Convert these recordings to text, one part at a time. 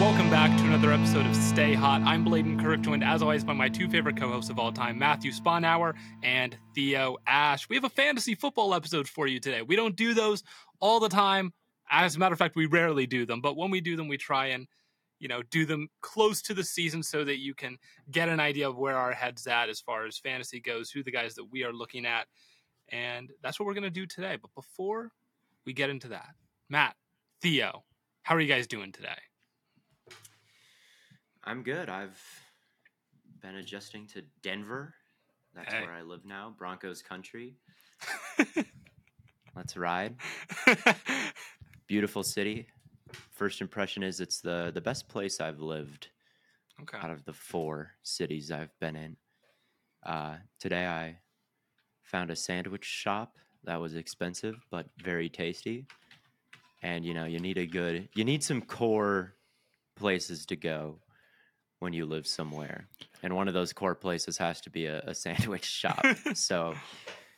Welcome back to another episode of Stay Hot. I'm Blaiden Kirk, joined as always by my two favorite co hosts of all time, Matthew Sponhour and Theo Ash. We have a fantasy football episode for you today. We don't do those all the time. As a matter of fact, we rarely do them, but when we do them, we try and you know do them close to the season so that you can get an idea of where our heads at as far as fantasy goes, who the guys that we are looking at, and that's what we're going to do today. But before we get into that, Matt, Theo, how are you guys doing today? I'm good. I've been adjusting to Denver. That's Hey. where I live now. Broncos country. Let's ride. Beautiful city. First impression is it's the the best place I've lived okay. out of the four cities I've been in. Uh, today I found a sandwich shop that was expensive but very tasty. And you know, you need a good you need some core places to go when you live somewhere. And one of those core places has to be a, a sandwich shop. so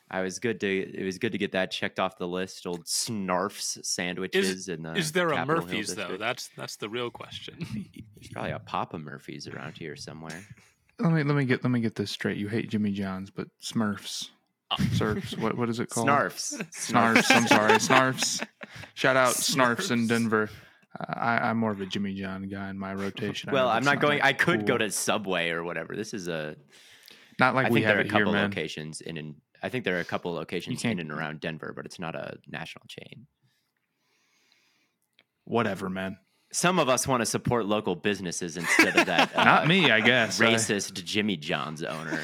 I was good to it was good to get that checked off the list. Old Snarf's sandwiches in the Is there a Capitol Hill Murphy's though? That's that's the real question. There's probably a Papa Murphy's around here somewhere. Let me let me get let me get this straight. You hate Jimmy John's, but Smurfs, Surfs. What what is it called? Snarfs. Snarfs. I'm sorry, Snarfs. Shout out Snarfs in Denver. I, I'm more of a Jimmy John guy in my rotation. Well, I'm not going. I could go to Subway or whatever. This is a. not like I we think there have are a here, couple man. locations in. in I think there are a couple locations in and around Denver, but it's not a national chain. Whatever, man. Some of us want to support local businesses instead of that. uh, Not me, I guess. I- Racist Jimmy John's owner.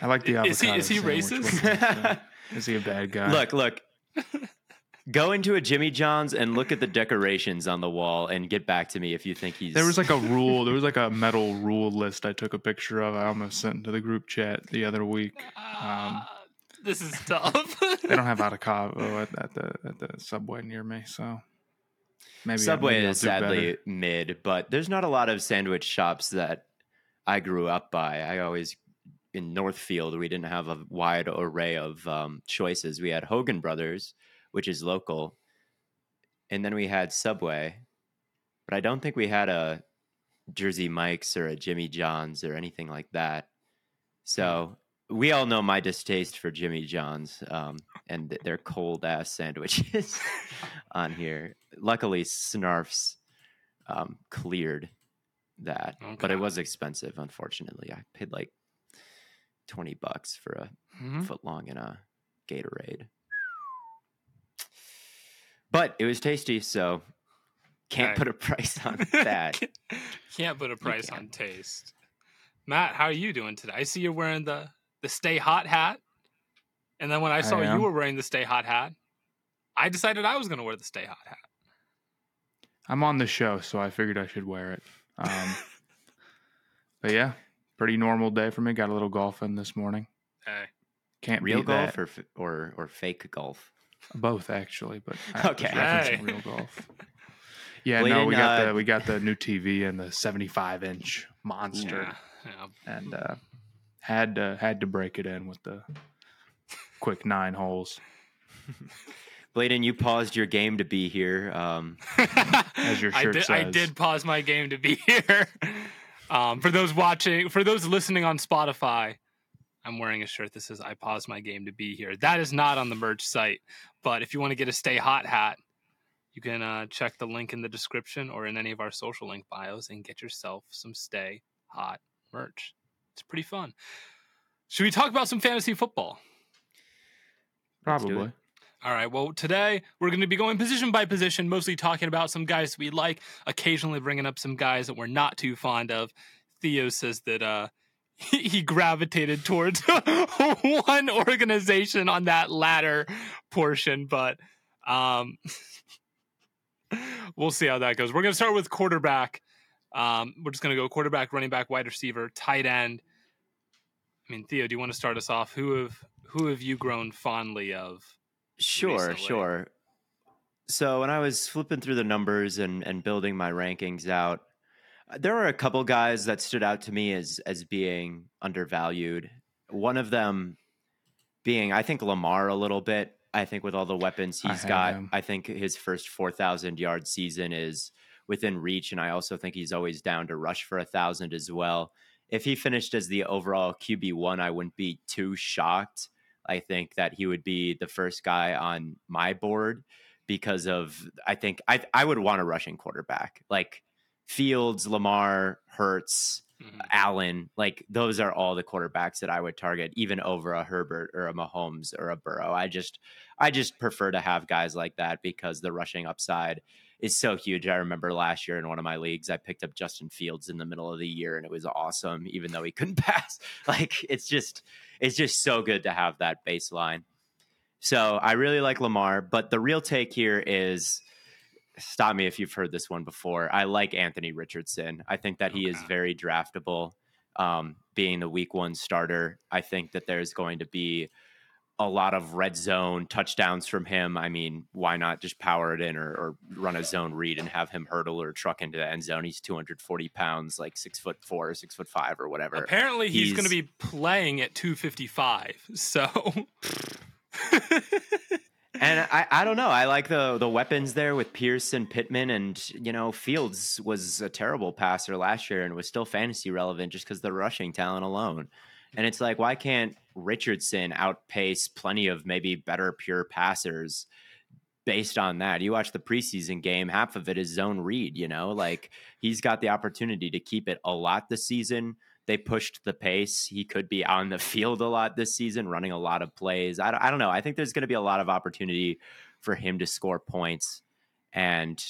I, like the avocado. Is he- is he sandwich. racist? What can I say? Is he a bad guy? look, look. Go into a Jimmy John's and look at the decorations on the wall and get back to me if you think he's. There was like a rule. There was like a metal rule list I took a picture of. I almost sent into the group chat the other week. Um, this is tough. they don't have avocado at, at the at the subway near me, so maybe Subway maybe is do better. sadly mid, but there's not a lot of sandwich shops that I grew up by. I always in Northfield we didn't have a wide array of um, choices. We had Hogan Brothers, which is local, and then we had Subway, but I don't think we had a Jersey Mike's or a Jimmy John's or anything like that. So we all know my distaste for Jimmy John's um, and their cold ass sandwiches on here. Luckily, Snarfs um, cleared that, but it was expensive. Unfortunately, I paid like twenty bucks for a Mhm. foot long and a Gatorade. But it was tasty, so can't Hey. put a price on that. Can't put a price on taste. Matt, how are you doing today? I see you're wearing the the Stay Hot hat, and then when I saw you were wearing the Stay Hot hat, I decided I was going to wear the Stay Hot hat. I'm on the show, so I figured I should wear it. Um, but yeah, pretty normal day for me. Got a little golf in this morning. Hey, Can't Real golf that. or, or or fake golf? Both actually, but I Okay. referencing real golf. Yeah, no, we got uh, the we got the new TV and the 75 inch monster, yeah, yeah. and uh, had to had to break it in with the quick nine holes. Blaiden, you paused your game to be here. Um, As your I shirt says, I did pause my game to be here. Um, for those watching, for those listening on Spotify, I'm wearing a shirt that says "I paused my game to be here." That is not on the merch site, but if you want to get a Stay Hot hat, you can uh, check the link in the description or in any of our social link bios and get yourself some Stay Hot merch. It's pretty fun. Should we talk about some fantasy football? Probably. All right. Well, today we're going to be going position by position, mostly talking about some guys we like, occasionally bringing up some guys that we're not too fond of. Theo says that uh, he, gravitated towards one organization on that latter portion, but um, we'll see how that goes. We're going to start with quarterback. Um, we're just going to go quarterback, running back, wide receiver, tight end. I mean, Theo, do you want to start us off? Who have who have you grown fondly of? Sure, recently. sure. So when I was flipping through the numbers and and building my rankings out, Uh, there are a couple guys that stood out to me as as being undervalued. One of them being, I think, Lamar a little bit. I think with all the weapons I he's have got, him. I think his first four thousand yard season is within reach, and I also think he's always down to rush for a thousand as well. If he finished as the overall QB one, I wouldn't be too shocked. I think that he would be the first guy on my board because of I think I I would want a rushing quarterback like Fields, Lamar, Hurts, Mhm. Allen. Like those are all the quarterbacks that I would target, even over a Herbert or a Mahomes or a Burrow. I just I just prefer to have guys like that because the rushing upside is so huge. I remember last year in one of my leagues, I picked up Justin Fields in the middle of the year, and it was awesome, even though he couldn't pass. Like it's just it's just so good to have that baseline. So I really like Lamar, but the real take here is stop me if you've heard this one before. I like Anthony Richardson. I think that he is very draftable. Um, being the week one starter, I think that there's going to be a lot of red zone touchdowns from him. I mean, why not just power it in or, or run a zone read and have him hurdle or truck into the end zone? He's 240 pounds, like six foot four, or six foot five, or whatever. Apparently, he's, going to be playing at 255. So, And I, I don't know. I like the the weapons there with Pierce and Pittman, and you know Fields was a terrible passer last year and was still fantasy relevant just because the rushing talent alone. And it's like, why can't Richardson outpace plenty of maybe better pure passers based on that? You watch the preseason game, half of it is zone read. You know, like he's got the opportunity to keep it a lot this season. They pushed the pace. He could be on the field a lot this season, running a lot of plays. I don't, I don't know. I think there's going to be a lot of opportunity for him to score points. And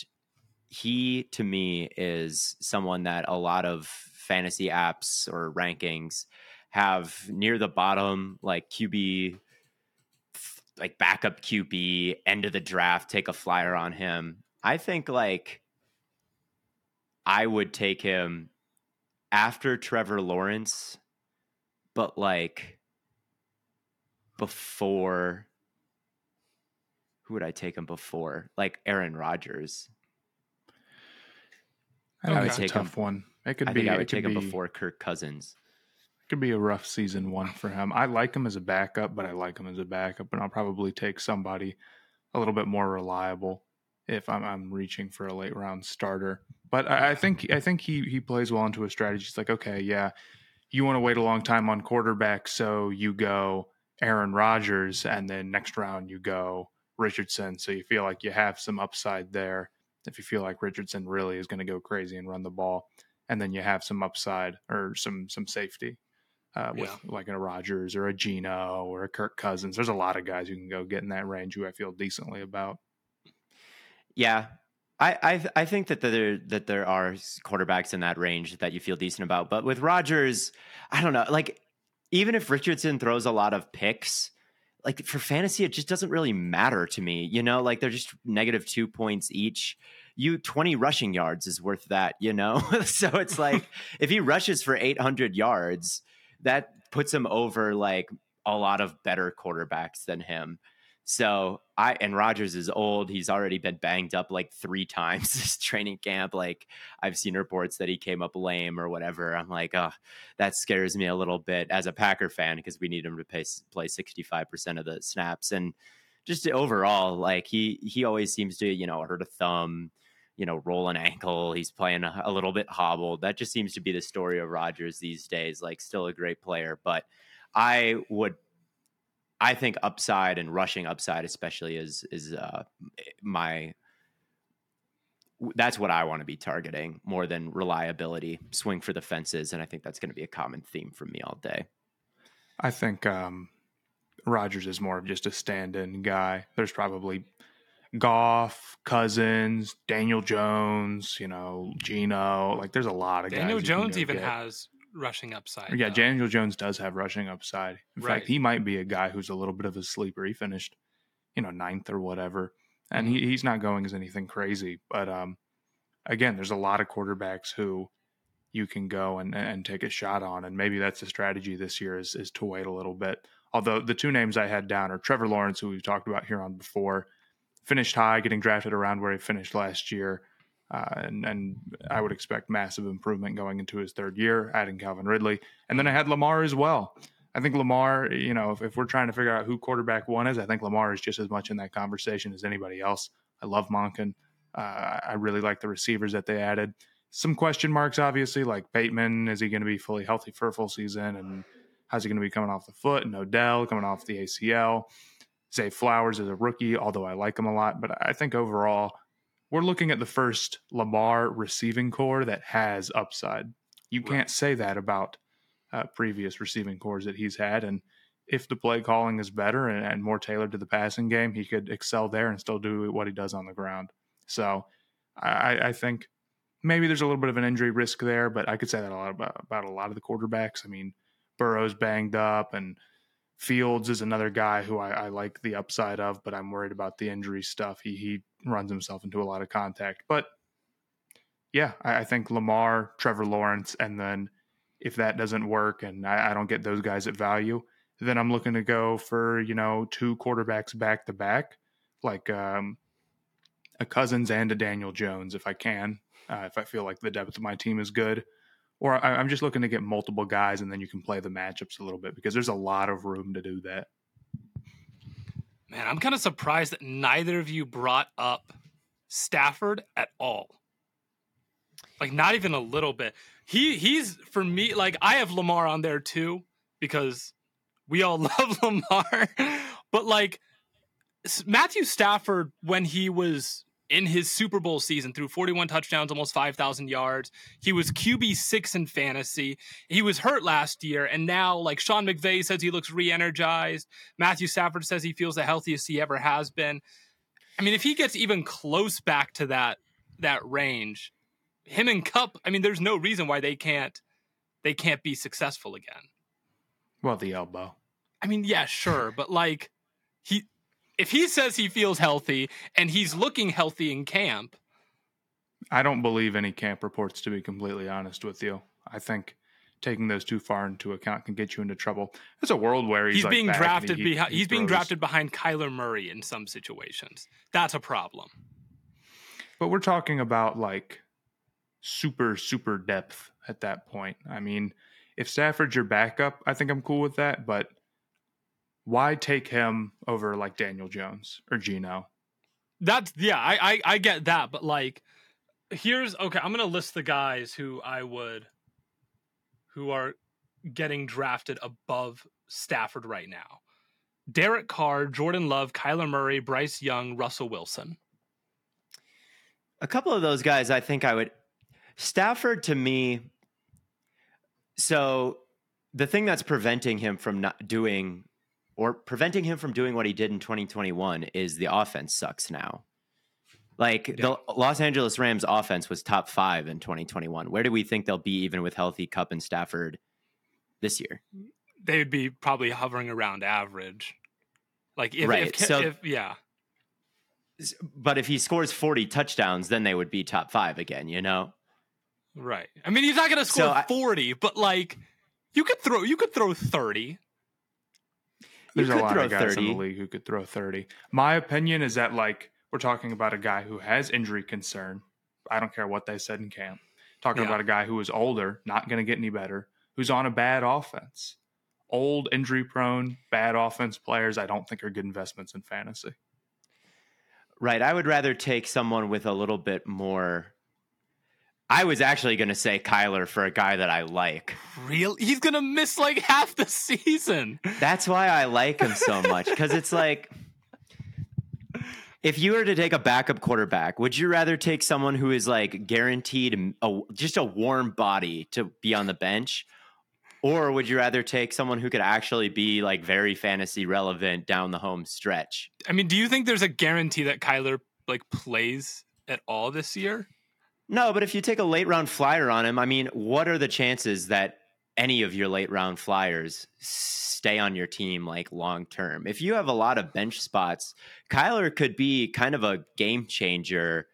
he, to me, is someone that a lot of fantasy apps or rankings have near the bottom, like QB, like backup QB, end of the draft, take a flyer on him. I think like I would take him after Trevor Lawrence, but like before who would I take him before? Like Aaron Rodgers. I think Okay. it's a Take him- tough one. It could I be. think I would could take him before Kirk Cousins. Could be a rough season one for him. I like him as a backup, but I like him as a backup, and I'll probably take somebody a little bit more reliable if I'm, I'm reaching for a late round starter. But I, I think I think he he plays well into a strategy. It's like, okay, yeah, you want to wait a long time on quarterback, so you go Aaron Rodgers, and then next round you go Richardson. So you feel like you have some upside there. If you feel like Richardson really is going to go crazy and run the ball, and then you have some upside or some some safety uh, with Yeah. like a Rodgers or a Geno or a Kirk Cousins. There's a lot of guys you can go get in that range who I feel decently about. Yeah. I, I I think that there that there are quarterbacks in that range that you feel decent about, but with Rodgers, I don't know. Like even if Richardson throws a lot of picks, like for fantasy, it just doesn't really matter to me. You know, like they're just negative two points each. You twenty rushing yards is worth that. You know, so it's like if he rushes for eight hundred yards, that puts him over like a lot of better quarterbacks than him. So I and Rodgers is old. He's already been banged up like three times this training camp. Like I've seen reports that he came up lame or whatever. I'm like, oh, that scares me a little bit as a Packer fan because we need him to pay, play 65% of the snaps. And just overall, like he he always seems to you know hurt a thumb, you know, roll an ankle. He's playing a, a little bit hobbled. That just seems to be the story of Rodgers these days. Like, still a great player, but I would I think upside and rushing upside, especially, is is uh, my. That's what I want to be targeting more than reliability, swing for the fences, and I think that's going to be a common theme for me all day. I think um, Rodgers is more of just a stand-in guy. There's probably Goff, Cousins, Daniel Jones, you know, Geno. Like, there's a lot of Daniel guys. Jones even get. has rushing upside. Yeah, though. Daniel Jones does have rushing upside. In Right. fact, he might be a guy who's a little bit of a sleeper. He finished, you know, ninth or whatever, and he, he's not going as anything crazy. But um, again, there's a lot of quarterbacks who you can go and and take a shot on, and maybe that's the strategy this year is is to wait a little bit. Although the two names I had down are Trevor Lawrence, who we've talked about here on before, finished high, getting drafted around where he finished last year. Uh, and and I would expect massive improvement going into his third year, adding Calvin Ridley, and then I had Lamar as well. I think Lamar, you know, if, if we're trying to figure out who quarterback one is, I think Lamar is just as much in that conversation as anybody else. I love Monken. Uh, I really like the receivers that they added. Some question marks, obviously, like Bateman. Is he going to be fully healthy for a full season? And how's he going to be coming off the foot? And Odell coming off the ACL. Zay Flowers is a rookie, although I like him a lot. But I think overall, we're looking at the first Lamar receiving corps that has upside. You Right. can't say that about uh, previous receiving cores that he's had. And if the play calling is better and, and more tailored to the passing game, he could excel there and still do what he does on the ground. So I, I think maybe there's a little bit of an injury risk there, but I could say that a lot about, about a lot of the quarterbacks. I mean, Burrow's banged up and Fields is another guy who I, I like the upside of, but I'm worried about the injury stuff. He he runs himself into a lot of contact. But yeah, I, I think Lamar, Trevor Lawrence, and then if that doesn't work and I, I don't get those guys at value, then I'm looking to go for, you know, two quarterbacks back to back, like um, a Cousins and a Daniel Jones if I can, uh, if I feel like the depth of my team is good. Or I, I'm just looking to get multiple guys and then you can play the matchups a little bit because there's a lot of room to do that. Man, I'm kind of surprised that neither of you brought up Stafford at all. Like not even a little bit. He he's for me like I have Lamar on there too because we all love Lamar. but like Matthew Stafford when he was in his Super Bowl season threw 41 touchdowns, almost 5,000 yards. He was QB 6 in fantasy. He was hurt last year and now like Sean McVay says he looks re-energized. Matthew Stafford says he feels the healthiest he ever has been. I mean, if he gets even close back to that that range, him and Kupp, I mean, there's no reason why they can't they can't be successful again. Well, the elbow. I mean, yeah, sure, but like he if he says he feels healthy and he's looking healthy in camp, I don't believe any camp reports, to be completely honest with you. I think taking those too far into account can get you into trouble. There's a world where he's, he's, like being drafted he- behind he he's being drafted behind Kyler Murray in some situations. That's a problem. But we're talking about like super, super depth at that point. I mean, if Stafford's your backup, I think I'm cool with that. But why take him over like Daniel Jones or Geno? That's yeah, I, I I get that, but like here's okay, I'm gonna list the guys who I would who are getting drafted above Stafford right now. Derek Carr, Jordan Love, Kyler Murray, Bryce Young, Russell Wilson. A couple of those guys, I think I would. Stafford to me. So the thing that's preventing him from not doing or preventing him from doing what he did in 2021 is the offense sucks now. Like the Los Angeles Rams offense was top five in 2021. Where do we think they'll be even with healthy Kupp and Stafford this year? They would be probably hovering around average. Like if, Right, if, so- if yeah. But if he scores 40 touchdowns, then they would be top five again, you know? Right. I mean he's not gonna score So I- 40, but like you could throw you could throw 30. There's a lot of guys in the league who could throw 30. My opinion is that like we're talking about a guy who has injury concern. I don't care what they said in camp. Talking Yeah. about a guy who is older, not going to get any better, who's on a bad offense. old, injury prone, bad offense players, I don't think are good investments in fantasy. Right. I would rather take someone with a little bit more. I was actually going to say Kyler for a guy that I like. Real? He's gonna miss like half the season. That's why I like him so much because it's like if you were to take a backup quarterback, would you rather take someone who is like guaranteed a, just a warm body to be on the bench? Or would you rather take someone who could actually be like very fantasy relevant down the home stretch? I mean, do you think there's a guarantee that Kyler like plays at all this year? No, but if you take a late round flyer on him, I mean, what are the chances that any of your late round flyers stay on your team like long term? If you have a lot of bench spots, Kyler could be kind of a game changer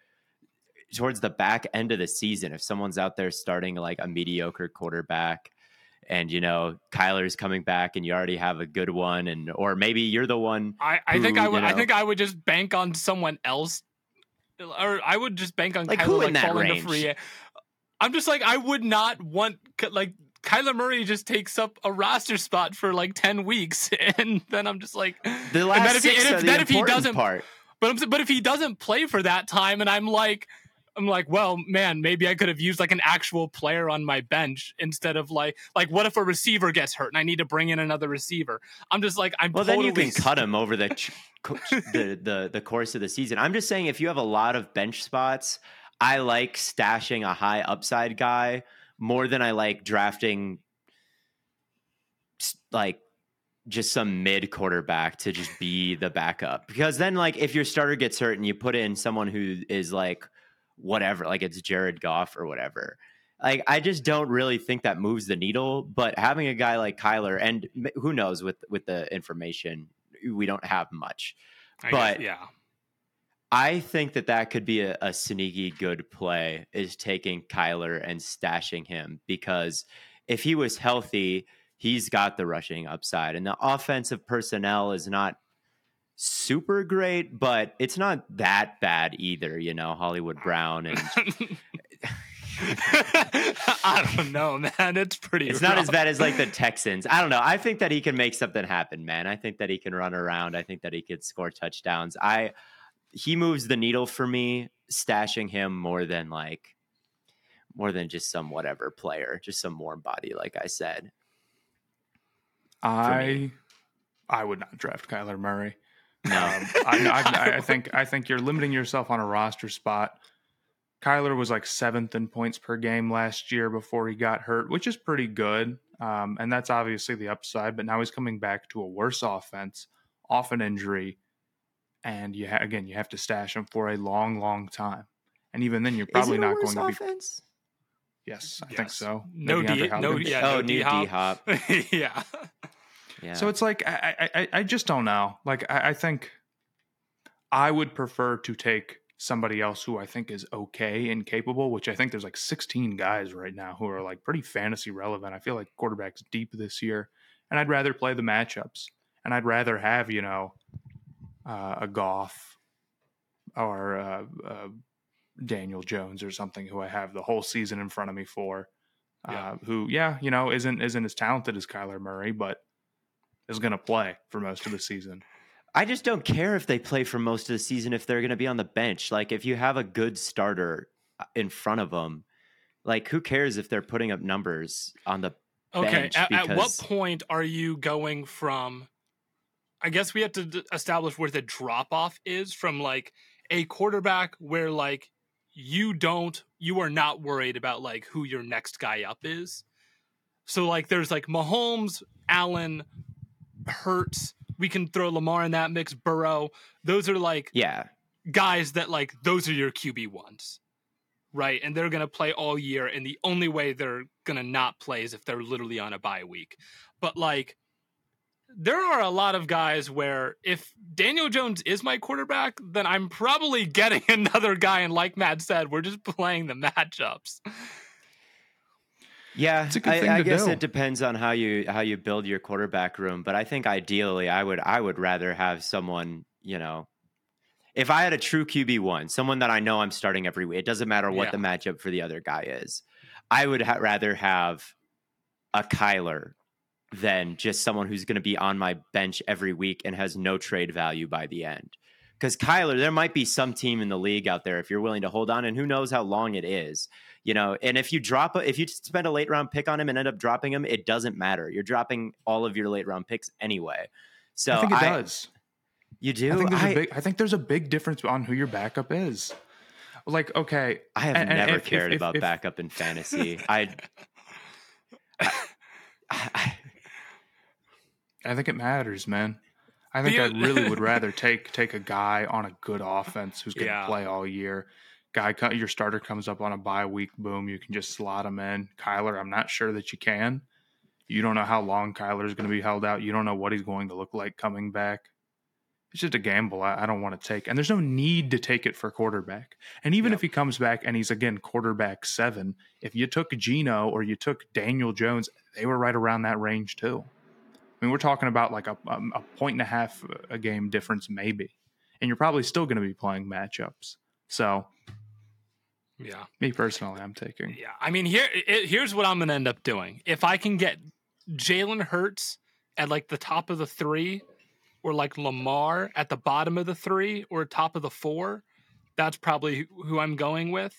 towards the back end of the season if someone's out there starting like a mediocre quarterback and you know Kyler's coming back and you already have a good one and or maybe you're the one I, I who, think I you would I think I would just bank on someone else or I would just bank on Like, Kyler who in like that falling to range? free. I'm just like I would not want like Kyler Murray just takes up a roster spot for like 10 weeks and then I'm just like the and last then if he, six and if, the then if he doesn't part. But I'm, but if he doesn't play for that time, and I'm like, I'm like, well, man, maybe I could have used like an actual player on my bench instead of like, like, what if a receiver gets hurt and I need to bring in another receiver? I'm just like, I'm Well, totally then you can cut him over the, ch- co- the the the course of the season. I'm just saying, if you have a lot of bench spots, I like stashing a high upside guy more than I like drafting like just some mid quarterback to just be the backup. Because then, like, if your starter gets hurt and you put in someone who is like whatever, like it's Jared Goff or whatever. Like I just don't really think that moves the needle, but having a guy like Kyler and who knows with with the information we don't have much. I but- guess, yeah, I think that that could be a, a sneaky good play is taking Kyler and stashing him because if he was healthy, he's got the rushing upside and the offensive personnel is not super great, but it's not that bad either, you know, Hollywood Brown and I don't know, man. It's pretty. it's not as bad as like the Texans. I don't know. I think that he can make something happen, man. I think that he can run around. I think that he could score touchdowns. I he moves the needle for me, stashing him more than like more than just some whatever player, just some warm body, like I said. I I would not draft Kyler Murray. No. Um, I, I, I think I think you're limiting yourself on a roster spot. Kyler was like seventh in points per game last year before he got hurt, which is pretty good. Um, and that's obviously the upside. But now he's coming back to a worse offense off an injury, and you ha- again you have to stash him for a long, long time. And even then, you're probably Is it a not worse going to be. offense? Yes, I think so. No Maybe D, DeAndre no, yeah, oh, no new D D-hop. hop. yeah. Yeah. So it's like I, I I just don't know. Like I, I think I would prefer to take somebody else who I think is okay and capable, which I think there's like 16 guys right now who are like pretty fantasy relevant. I feel like quarterbacks deep this year, and I'd rather play the matchups, and I'd rather have you know uh, a Goff or uh, uh, Daniel Jones or something who I have the whole season in front of me for. Yeah. Uh, who, yeah, you know, isn't isn't as talented as Kyler Murray, but is going to play for most of the season. I just don't care if they play for most of the season if they're going to be on the bench. Like if you have a good starter uh, in front of them, like who cares if they're putting up numbers on the Okay. bench At, at what point are you going from? I guess we have to d- establish where the drop off is from like a quarterback where like you don't you are not worried about like who your next guy up is. So like there's like Mahomes, Allen, Hurts. We can throw Lamar in that mix. Burrow. Those are like yeah. guys that like those are your QB ones. Right. And they're gonna play all year, and the only way they're gonna not play is if they're literally on a bye week. But like there are a lot of guys where if Daniel Jones is my quarterback, then I'm probably getting another guy. And like Matt said, we're just playing the matchups. Yeah, It's a good I, thing I to guess do. it depends on how you how you build your quarterback room, but I think ideally, I would I would rather have someone you know, if I had a true QB one, someone that I know I'm starting every week. It doesn't matter what Yeah. the matchup for the other guy is. I would ha- rather have a Kyler than just someone who's going to be on my bench every week and has no trade value by the end. Because Kyler, there might be some team in the league out there if you're willing to hold on, and who knows how long it is, you know. And if you drop, a, if you spend a late round pick on him and end up dropping him, it doesn't matter. You're dropping all of your late round picks anyway. So I think it I- does. You do. I think there's I, a big. I think there's a big difference on who your backup is. Like, okay, I have and- and never if- if- cared if- about if- backup in fantasy. I, I, I I think it matters, man. I think The- I really would rather take take a guy on a good offense who's going to Yeah. play all year. Guy, your starter comes up on a bye week, boom, you can just slot him in. Kyler, I'm not sure that you can. You don't know how long Kyler is going to be held out. You don't know what he's going to look like coming back. It's just a gamble I, I don't want to take, and there's no need to take it for quarterback. And even if he comes back and he's again quarterback seven, if you took Geno or you took Daniel Jones, they were right around that range too. I mean, we're talking about like a, um, a point and a half a game difference, maybe. And you're probably still going to be playing matchups. So, Yeah. me personally, I'm taking. Yeah. I mean, here it, here's what I'm going to end up doing. If I can get Jalen Hurts at like the top of the three, or like Lamar at the bottom of the three, or top of the four, that's probably who I'm going with.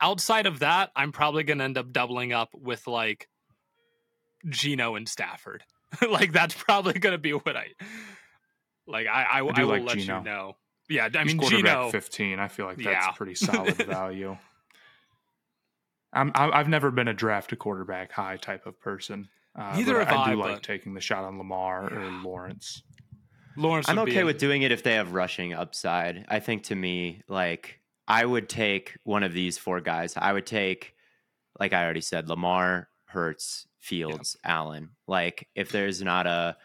Outside of that, I'm probably going to end up doubling up with like Geno and Stafford. like that's probably going to be what I like. I I, I I will like let Geno. you know. Yeah, I mean quarterback Geno. 15. I feel like that's Yeah. pretty solid value. I'm, I- I've never been a draft a quarterback high type of person. Uh, Neither have I, I, do like taking the shot on Lamar or Lawrence. Lawrence. I'm would be okay a- with doing it if they have rushing upside. I think to me, like I would take one of these four guys. I would take, like I already said, Lamar, Hurts, Fields, Allen. Like if there's not a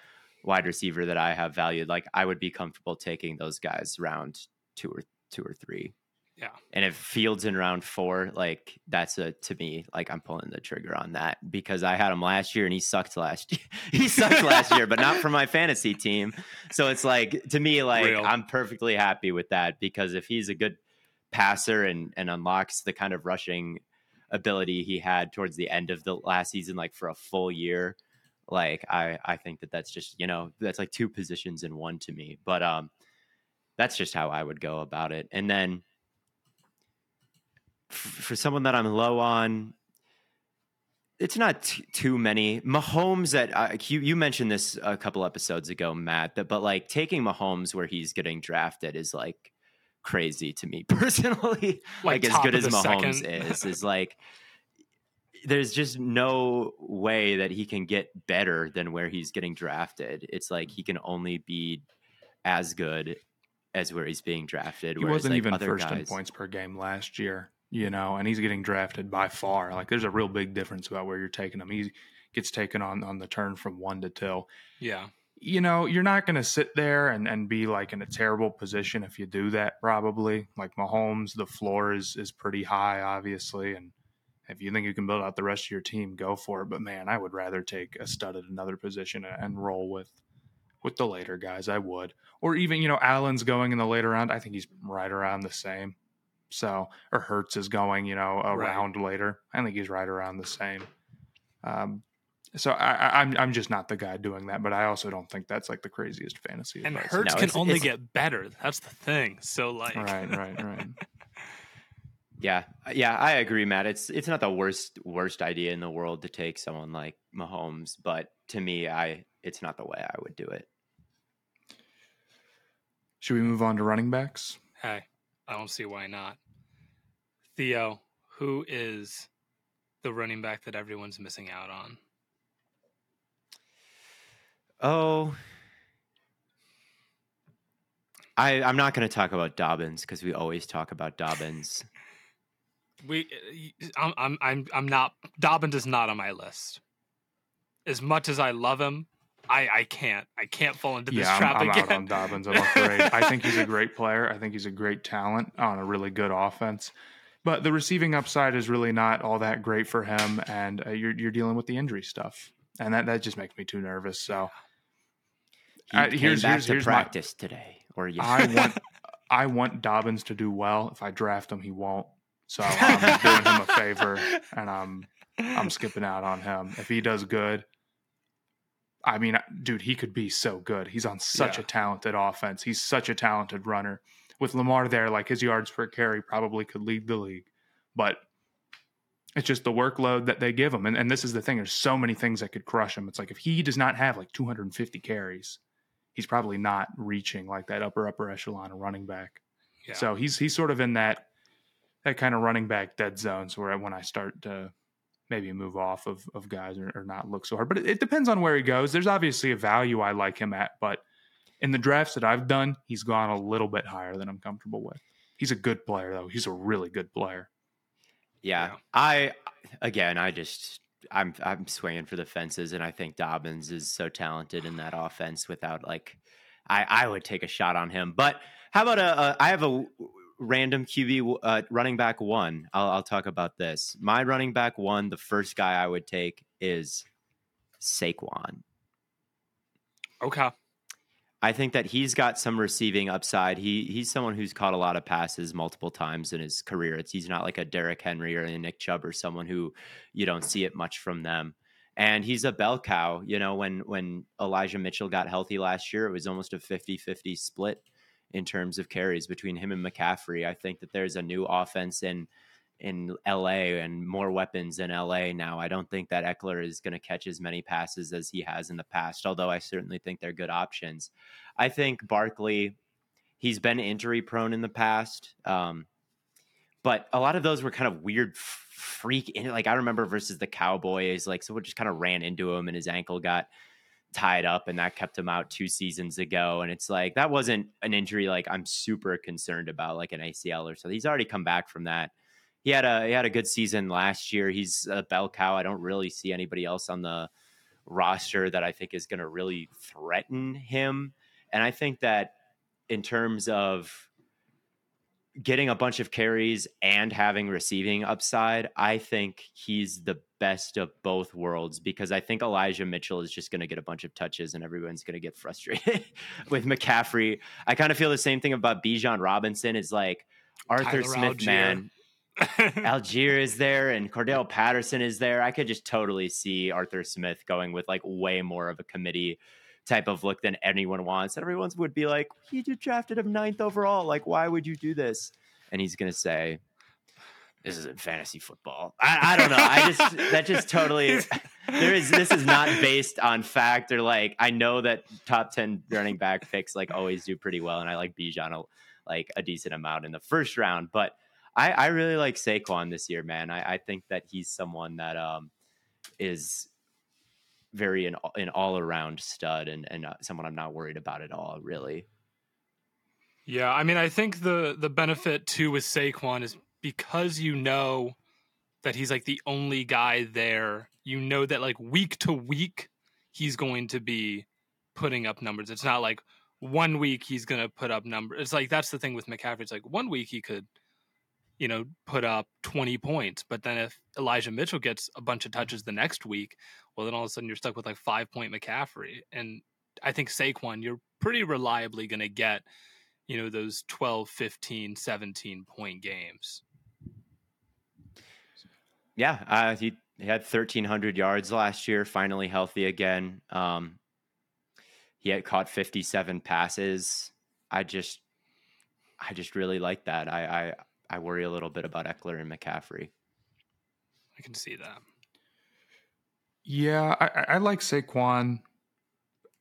wide receiver that I have valued, like I would be comfortable taking those guys round two or two or three. Yeah. And if Fields in round four, like that's a to me, like I'm pulling the trigger on that because I had him last year and he sucked last year. he sucked last year, but not for my fantasy team. So it's like to me, like Real. I'm perfectly happy with that because if he's a good passer and and unlocks the kind of rushing ability he had towards the end of the last season, like for a full year, like I I think that that's just you know that's like two positions in one to me. But um, that's just how I would go about it. And then f- for someone that I'm low on, it's not t- too many. Mahomes at uh, you, you mentioned this a couple episodes ago, Matt. That but like taking Mahomes where he's getting drafted is like crazy to me personally. Like Like, as good as Mahomes is, is like there's just no way that he can get better than where he's getting drafted. It's like mm. he can only be as good as where he's being drafted. He wasn't like, even other first in points per game last year, you know, and he's getting drafted by far. Like there's a real big difference about where you're taking him. He gets taken on on the turn from one to two. Yeah. You know, you're not going to sit there and, and be like in a terrible position if you do that. Probably like Mahomes, the floor is is pretty high, obviously, and if you think you can build out the rest of your team, go for it. But man, I would rather take a stud at another position and, and roll with with the later guys. I would, or even you know, Allen's going in the later round. I think he's right around the same. So, or Hurts is going, you know, a Right. round later. I think he's right around the same. Um, so I, I, I'm I'm just not the guy doing that, but I also don't think that's like the craziest fantasy. And advice. Hurts No, can it's- only it's- get better. That's the thing. So like, right, right, right. Yeah, uh, yeah, I agree, Matt. It's it's not the worst worst idea in the world to take someone like Mahomes, but to me, I it's not the way I would do it. Should we move on to running backs? hey, I don't see why not. Theo, who is the running back that everyone's missing out on? Oh, I I'm not going to talk about Dobbins because we always talk about Dobbins. We, I'm, I'm, I'm, I'm not. Dobbins is not on my list. As much as I love him, I, I can't. I can't fall into this yeah, trap I'm, I'm again. out on Dobbins. I'm afraid. I think he's a great player. I think he's a great talent on a really good offense. But the receiving upside is really not all that great for him, and uh, you're you're dealing with the injury stuff, and that that just makes me too nervous. So He Uh, came here's- back here's- to here's my- practice today, or yeah. I want I want Dobbins to do well. If I draft him, he won't. So I'm doing him a favor, and I'm I'm skipping out on him. If he does good, I mean, dude, he could be so good. He's on such Yeah. a talented offense. He's such a talented runner. With Lamar there, like his yards per carry probably could lead the league. But it's just the workload that they give him. And, and this is the thing there's so many things that could crush him. It's like if he does not have like 250 carries, he's probably not reaching like that upper, upper echelon of running back. Yeah. So he's he's sort of in that that kind of running back dead zones where when I start to maybe move off of, of guys or, or not look so hard. But it, it depends on where he goes. There's obviously a value I like him at, but in the drafts that I've done, he's gone a little bit higher than I'm comfortable with. He's a good player though. He's a really good player. Yeah. Yeah. I again, I just I'm I'm swinging for the fences, and I think Dobbins is so talented in that offense. Without like, I I would take a shot on him. But how about a, a I have a random QB uh, running back one. I'll I'll talk about this. My running back one, the first guy I would take is Saquon. okay. I think that he's got some receiving upside. He he's someone who's caught a lot of passes multiple times in his career. It's he's not like a Derrick Henry or a Nick Chubb or someone who you don't see it much from them. And he's a bell cow. You know, when when Elijah Mitchell got healthy last year, it was almost a 50-50 split in terms of carries between him and McCaffrey. I think that there's a new offense in in LA and more weapons in LA now. I don't think that Ekeler is going to catch as many passes as he has in the past, although I certainly think they're good options. I think Barkley, he's been injury prone in the past. Um, but a lot of those were kind of weird freak in like I remember versus the Cowboys, like someone just kind of ran into him and his ankle got tied up and that kept him out two seasons ago. And it's like that wasn't an injury like I'm super concerned about, like an ACL or so. He's already come back from that he had a he had a good season last year. He's a bell cow. I don't really see anybody else on the roster that I think is going to really threaten him. And I think that in terms of getting a bunch of carries and having receiving upside, I think he's the best of both worlds because I think Elijah Mitchell is just going to get a bunch of touches and everyone's going to get frustrated with McCaffrey. I kind of feel the same thing about Bijan Robinson is like Arthur Tyler Smith, Allgeier. man. Allgeier is there and Cordarrelle Patterson is there. I could just totally see Arthur Smith going with like way more of a committee type of look than anyone wants. And everyone would be like, You just drafted him ninth overall. Like, why would you do this? And he's gonna say, This isn't fantasy football. I, I don't know. I just that just totally there is this is not based on fact or like I know that top 10 running back picks like always do pretty well and I like Bijan a, like a decent amount in the first round but I, I really like Saquon this year man I, I think that he's someone that um is very an, an all around stud and and uh, someone I'm not worried about at all really Yeah, I mean, I think the the benefit too with Saquon is because you know that he's like the only guy there. You know that like week to week he's going to be putting up numbers. It's not like one week he's going to put up numbers. It's like that's the thing with McCaffrey. It's like one week he could, you know, put up twenty points, but then if Elijah Mitchell gets a bunch of touches the next week, well, then all of a sudden you're stuck with like five point McCaffrey. And I think Saquon, you're pretty reliably going to get you know those 12 15 17 point games yeah uh, he, he had 1300 yards last year finally healthy again um he had caught 57 passes i just i just really like that I i i i worry a little bit about Ekeler and mccaffrey i can see that Yeah, I, I- I like Saquon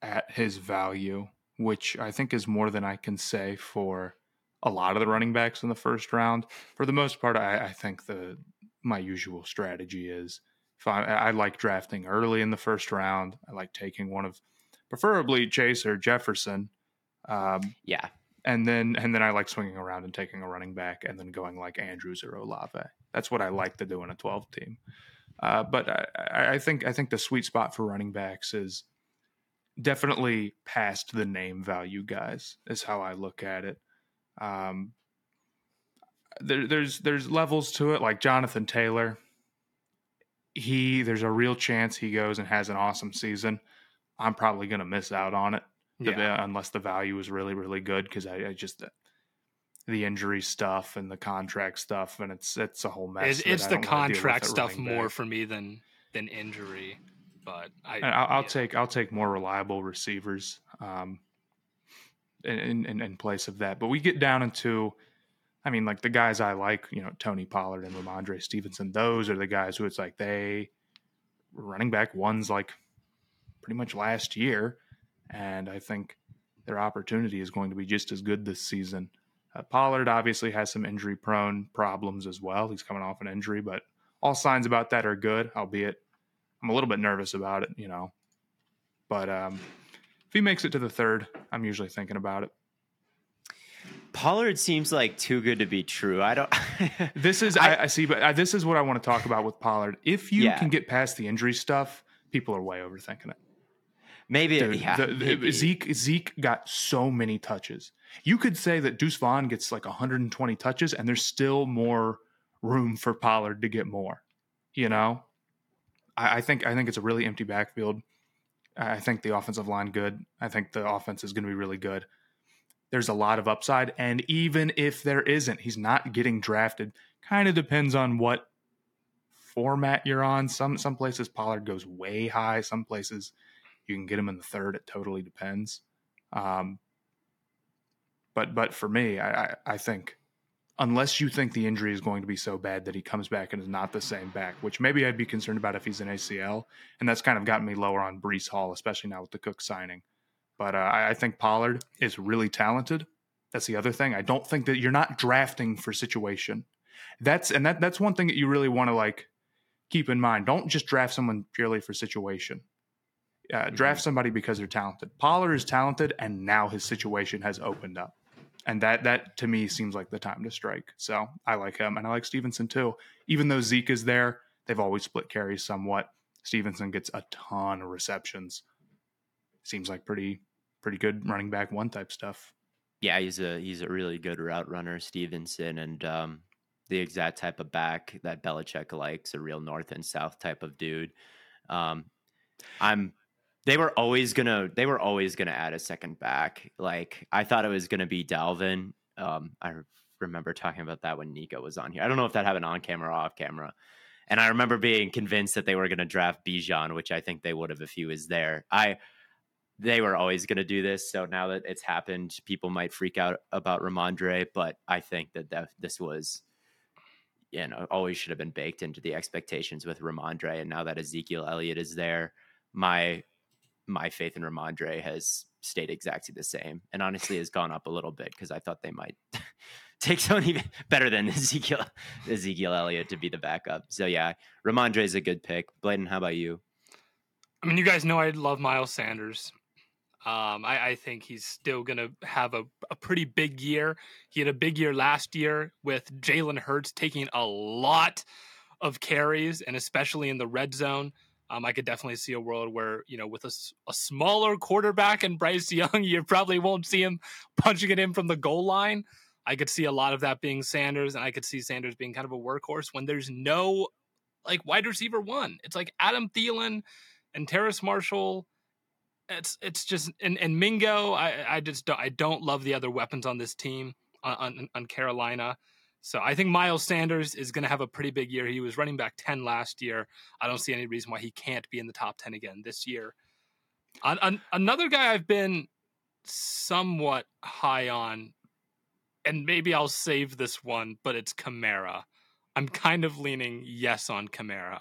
at his value, which I think is more than I can say for a lot of the running backs in the first round. For the most part, I, I think the my usual strategy is if I, I like drafting early in the first round. I like taking one of preferably Chase or Jefferson, um, yeah and then and then I like swinging around and taking a running back and then going like Andrews or Olave. That's what I like to do in a twelve team. Uh, but I, I think I think the sweet spot for running backs is definitely past the name value guys. Is how I look at it. Um, there, there's there's levels to it. Like Jonathan Taylor, he there's a real chance he goes and has an awesome season. I'm probably going to miss out on it yeah unless the value is really really good because I, I just the injury stuff and the contract stuff and it's it's a whole mess. it's, it's the don't wanna deal with contract stuff more back. for me than than injury but I, And I'll, I'll yeah. take I'll take more reliable receivers um, in, in in place of that. But we get down into, I mean, like the guys I like, you know, Tony Pollard and Rhamondre Stevenson. Those are the guys who it's like they running back ones like pretty much last year, and I think their opportunity is going to be just as good this season. Uh, Pollard obviously has some injury prone problems as well. He's coming off an injury, but all signs about that are good, albeit I'm a little bit nervous about it, you know. But um, if he makes it to the third, I'm usually thinking about it. Pollard seems like too good to be true. I don't. This is I, I see, but uh, this is what I want to talk about with Pollard. If you Yeah. can get past the injury stuff, people are way overthinking it. Maybe, Dude, yeah, the- maybe. Zeke Zeke got so many touches. You could say that Deuce Vaughn gets like 120 touches, and there's still more room for Pollard to get more. You know, I, I think I think it's a really empty backfield. I I think the offensive line good. I think the offense is going to be really good. There's a lot of upside, and even if there isn't, he's not getting drafted. Kind of depends on what format you're on. Some some places Pollard goes way high. Some places you can get him in the third. It totally depends. Um, but but for me, I, I, I think unless you think the injury is going to be so bad that he comes back and is not the same back, which maybe I'd be concerned about if he's an ACL, and that's kind of gotten me lower on Breece Hall, especially now with the Cook signing. But uh, I, I think Pollard is really talented. That's the other thing. I don't think that you're not drafting for situation. That's and that that's one thing that you really want to like keep in mind. Don't just draft someone purely for situation. Uh, draft somebody because they're talented. Pollard is talented, and now his situation has opened up, and that that to me seems like the time to strike. So I like him, and I like Stevenson too. Even though Zeke is there, they've always split carries somewhat. Stevenson gets a ton of receptions. Seems like pretty pretty good running back one type stuff. yeah, he's a he's a really good route runner, Stevenson, and um, the exact type of back that Belichick likes, a real north and south type of dude. Um, I'm. They were always gonna. They were always gonna add a second back. Like I thought it was gonna be Dalvin. Um, I remember talking about that when Nico was on here. I don't know if that happened on camera or off camera. And I remember being convinced that they were to draft Bijan, which I think they would have if he was there. I they were always to do this. So now that it's happened, people might freak out about Rhamondre, but I think that, that this was, you know, always should have been baked into the expectations with Rhamondre. And now that Ezekiel Elliott is there, my my faith in Rhamondre has stayed exactly the same, and honestly has gone up a little bit because I thought they might take someone even better than Ezekiel Ezekiel Elliott to be the backup. So yeah, Rhamondre is a good pick. Blaiden, how about you? I mean, you guys know I love Miles Sanders. Um, I, I think he's still going to have a, a pretty big year. He had a big year last year with Jalen Hurts taking a lot of carries, and especially in the red zone. Um, I could definitely see a world where, you know, with a, a smaller quarterback and Bryce Young, you probably won't see him punching it in from the goal line. I could see a lot of that being Sanders, and I could see Sanders being kind of a workhorse when there's no like wide receiver one. It's like Adam Thielen and Terrace Marshall. It's it's just and, and Mingo. I I just don't, I don't love the other weapons on this team on, on, on Carolina. So I think Miles Sanders is going to have a pretty big year. He was running back ten last year. I don't see any reason why he can't be in the top ten again this year. An, an, another guy I've been somewhat high on, and maybe I'll save this one, but it's Kamara. I'm kind of leaning yes on Kamara.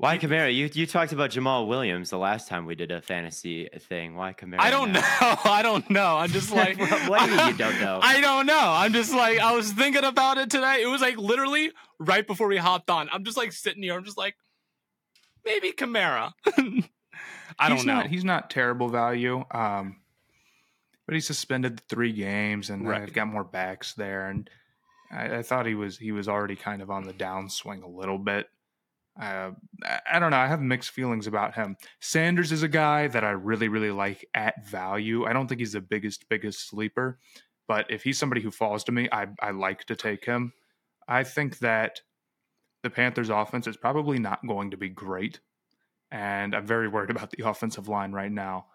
Why Kamara? You you talked about Jamaal Williams the last time we did a fantasy thing. Why Kamara? I don't know. I don't know. I'm just like, What- what do you you don't know? I don't know. I'm just like, I was thinking about it today. It was like literally right before we hopped on. I'm just like sitting here. I'm just like, maybe Kamara. I don't he's know. Not, he's not terrible value, um, but he suspended three games, and Right. they've got more backs there. And I, I thought he was he was already kind of on the downswing a little bit. Uh, I, don't know. I have mixed feelings about him. Sanders is a guy that I really really like at value. I don't think he's the biggest biggest sleeper, but if he's somebody who falls to me, I I like to take him. I think that the Panthers' offense is probably not going to be great and I'm very worried about the offensive line right now.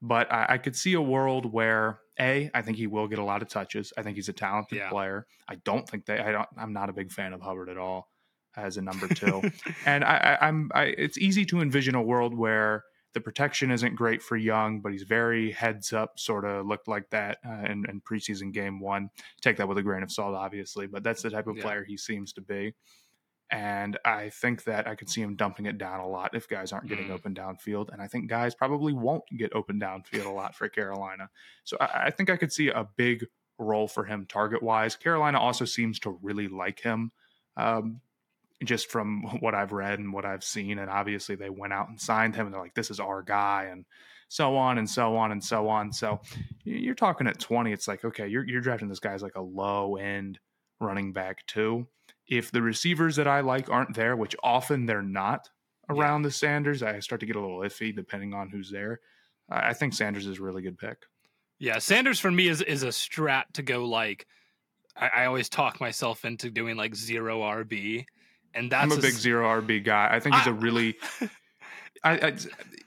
But I, I could see a world where a I think he will get a lot of touches. I think he's a talented Yeah. player. I don't think they. I don't. I'm not a big fan of Hubbard at all. As a number two. and I, I, I'm I, it's easy to envision a world where the protection isn't great for Young, but he's very heads up, sort of looked like that uh, in, in, preseason game one. Take that with a grain of salt, obviously, but that's the type of yeah. player he seems to be. And I think that I could see him dumping it down a lot if guys aren't getting mm. open downfield. And I think guys probably won't get open downfield a lot for Carolina. So I, I think I could see a big role for him target wise. Carolina also seems to really like him. Um, just from what I've read and what I've seen. And obviously, they went out and signed him, and they're like, "This is our guy," and so on and so on and so on. So you're talking at 20, it's like, okay, you're you're drafting this guy as like a low end running back too. If the receivers that I like aren't there, which often they're not around yeah. the Sanders, I start to get a little iffy depending on who's there. I think Sanders is a really good pick. Yeah, Sanders for me is is a strat to go like. I, I always talk myself into doing like zero RB and that's I'm a, a big zero RB guy. I think he's I, a really. I, I,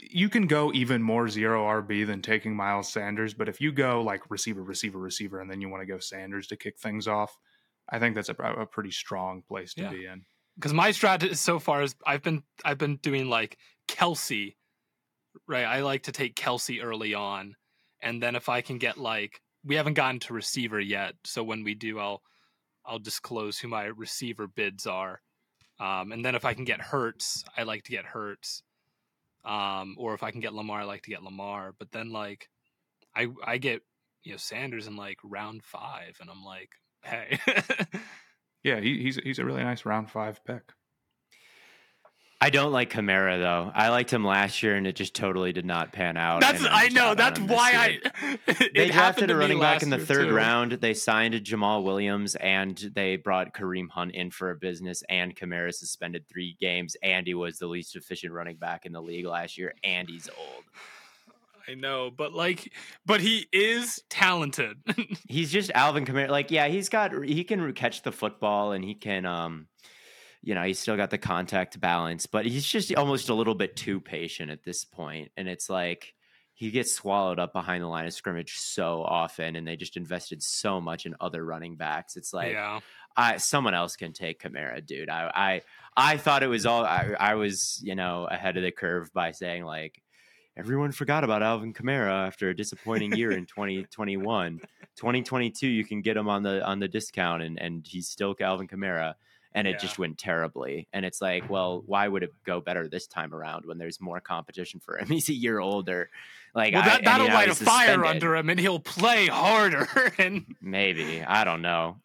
you can go even more zero RB than taking Miles Sanders, but if you go like receiver, receiver, receiver, and then you want to go Sanders to kick things off, I think that's a, a pretty strong place to yeah. be in. Because my strategy so far is I've been I've been doing like Kelce, right? I like to take Kelce early on, and then if I can get like we haven't gotten to receiver yet, so when we do, I'll I'll disclose who my receiver bids are. Um, and then if I can get Hurts, I like to get Hurts. Um, or if I can get Lamar, I like to get Lamar. But then like I I get you know Sanders in like round five, and I'm like, hey. yeah, he, he's he's a really nice round five pick. I don't like Kamara though. I liked him last year, and it just totally did not pan out. That's I know. That's why I. they drafted a running back in the third too. round. They signed Jamaal Williams, and they brought Kareem Hunt in for a business. And Kamara suspended three games, and he was the least efficient running back in the league last year, and he's old. I know, but like, but he is talented. he's just Alvin Kamara. Like, yeah, he's got he can catch the football, and he can um you know, he's still got the contact balance, but he's just almost a little bit too patient at this point. And it's like he gets swallowed up behind the line of scrimmage so often, and they just invested so much in other running backs. It's like, yeah. I, someone else can take Kamara, dude. I, I, I thought it was all, I, I was, you know, ahead of the curve by saying like, everyone forgot about Alvin Kamara after a disappointing year in 2021. 2022, you can get him on the on the discount, and and he's still Alvin Kamara and it yeah. just went terribly. And it's like, well, why would it go better this time around when there's more competition for him? He's a year older. Like, well, that, I, will light a fire under him, and he'll play harder. and maybe I don't know.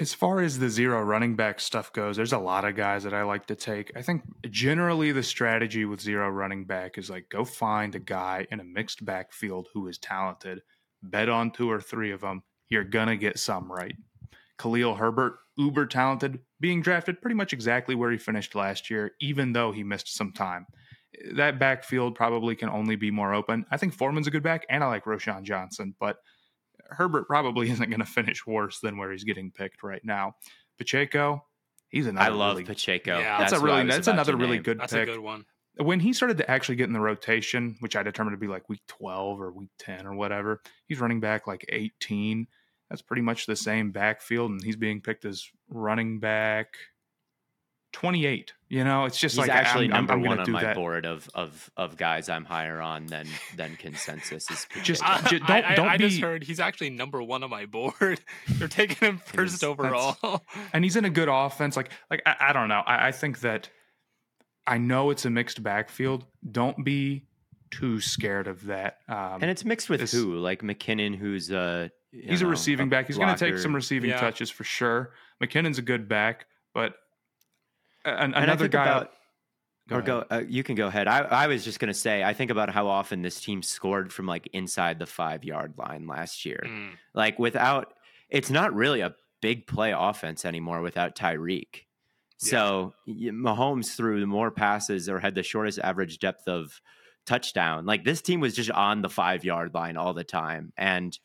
As far as the zero running back stuff goes, there's a lot of guys that I like to take. I think generally the strategy with zero running back is like go find a guy in a mixed backfield who is talented, bet on two or three of them. You're gonna get some right. Khalil Herbert, uber talented, being drafted pretty much exactly where he finished last year, even though he missed some time. That backfield probably can only be more open. I think Foreman's a good back, and I like Roschon Johnson, but Herbert probably isn't going to finish worse than where he's getting picked right now. Pacheco, he's another. I love really, Pacheco. Yeah, that's, that's a really that's another really good pick. that's pick. a good one. When he started to actually get in the rotation, which I determined to be like week twelve or week ten or whatever, he's running back like eighteen that's pretty much the same backfield, and he's being picked as running back 28. You know, it's just he's like actually I'm, number I'm one on my that. board of of of guys I'm higher on than than consensus is. just, uh, just, don't I, don't I, be. I just heard he's actually number one on my board. They're taking him first is, overall, and he's in a good offense. Like like I, I don't know. I, I think that I know it's a mixed backfield. Don't be too scared of that. Um, and it's mixed with this, who, like McKinnon, who's uh, he's know, a receiving back. He's going to take some receiving yeah. touches for sure. McKinnon's a good back, but an, another guy. About, go or ahead. go, uh, you can go ahead. I, I was just going to say, I think about how often this team scored from like inside the five yard line last year. Mm. Like without, it's not really a big play offense anymore without Tyreek. So yeah. Mahomes threw more passes or had the shortest average depth of touchdown. Like this team was just on the five yard line all the time. And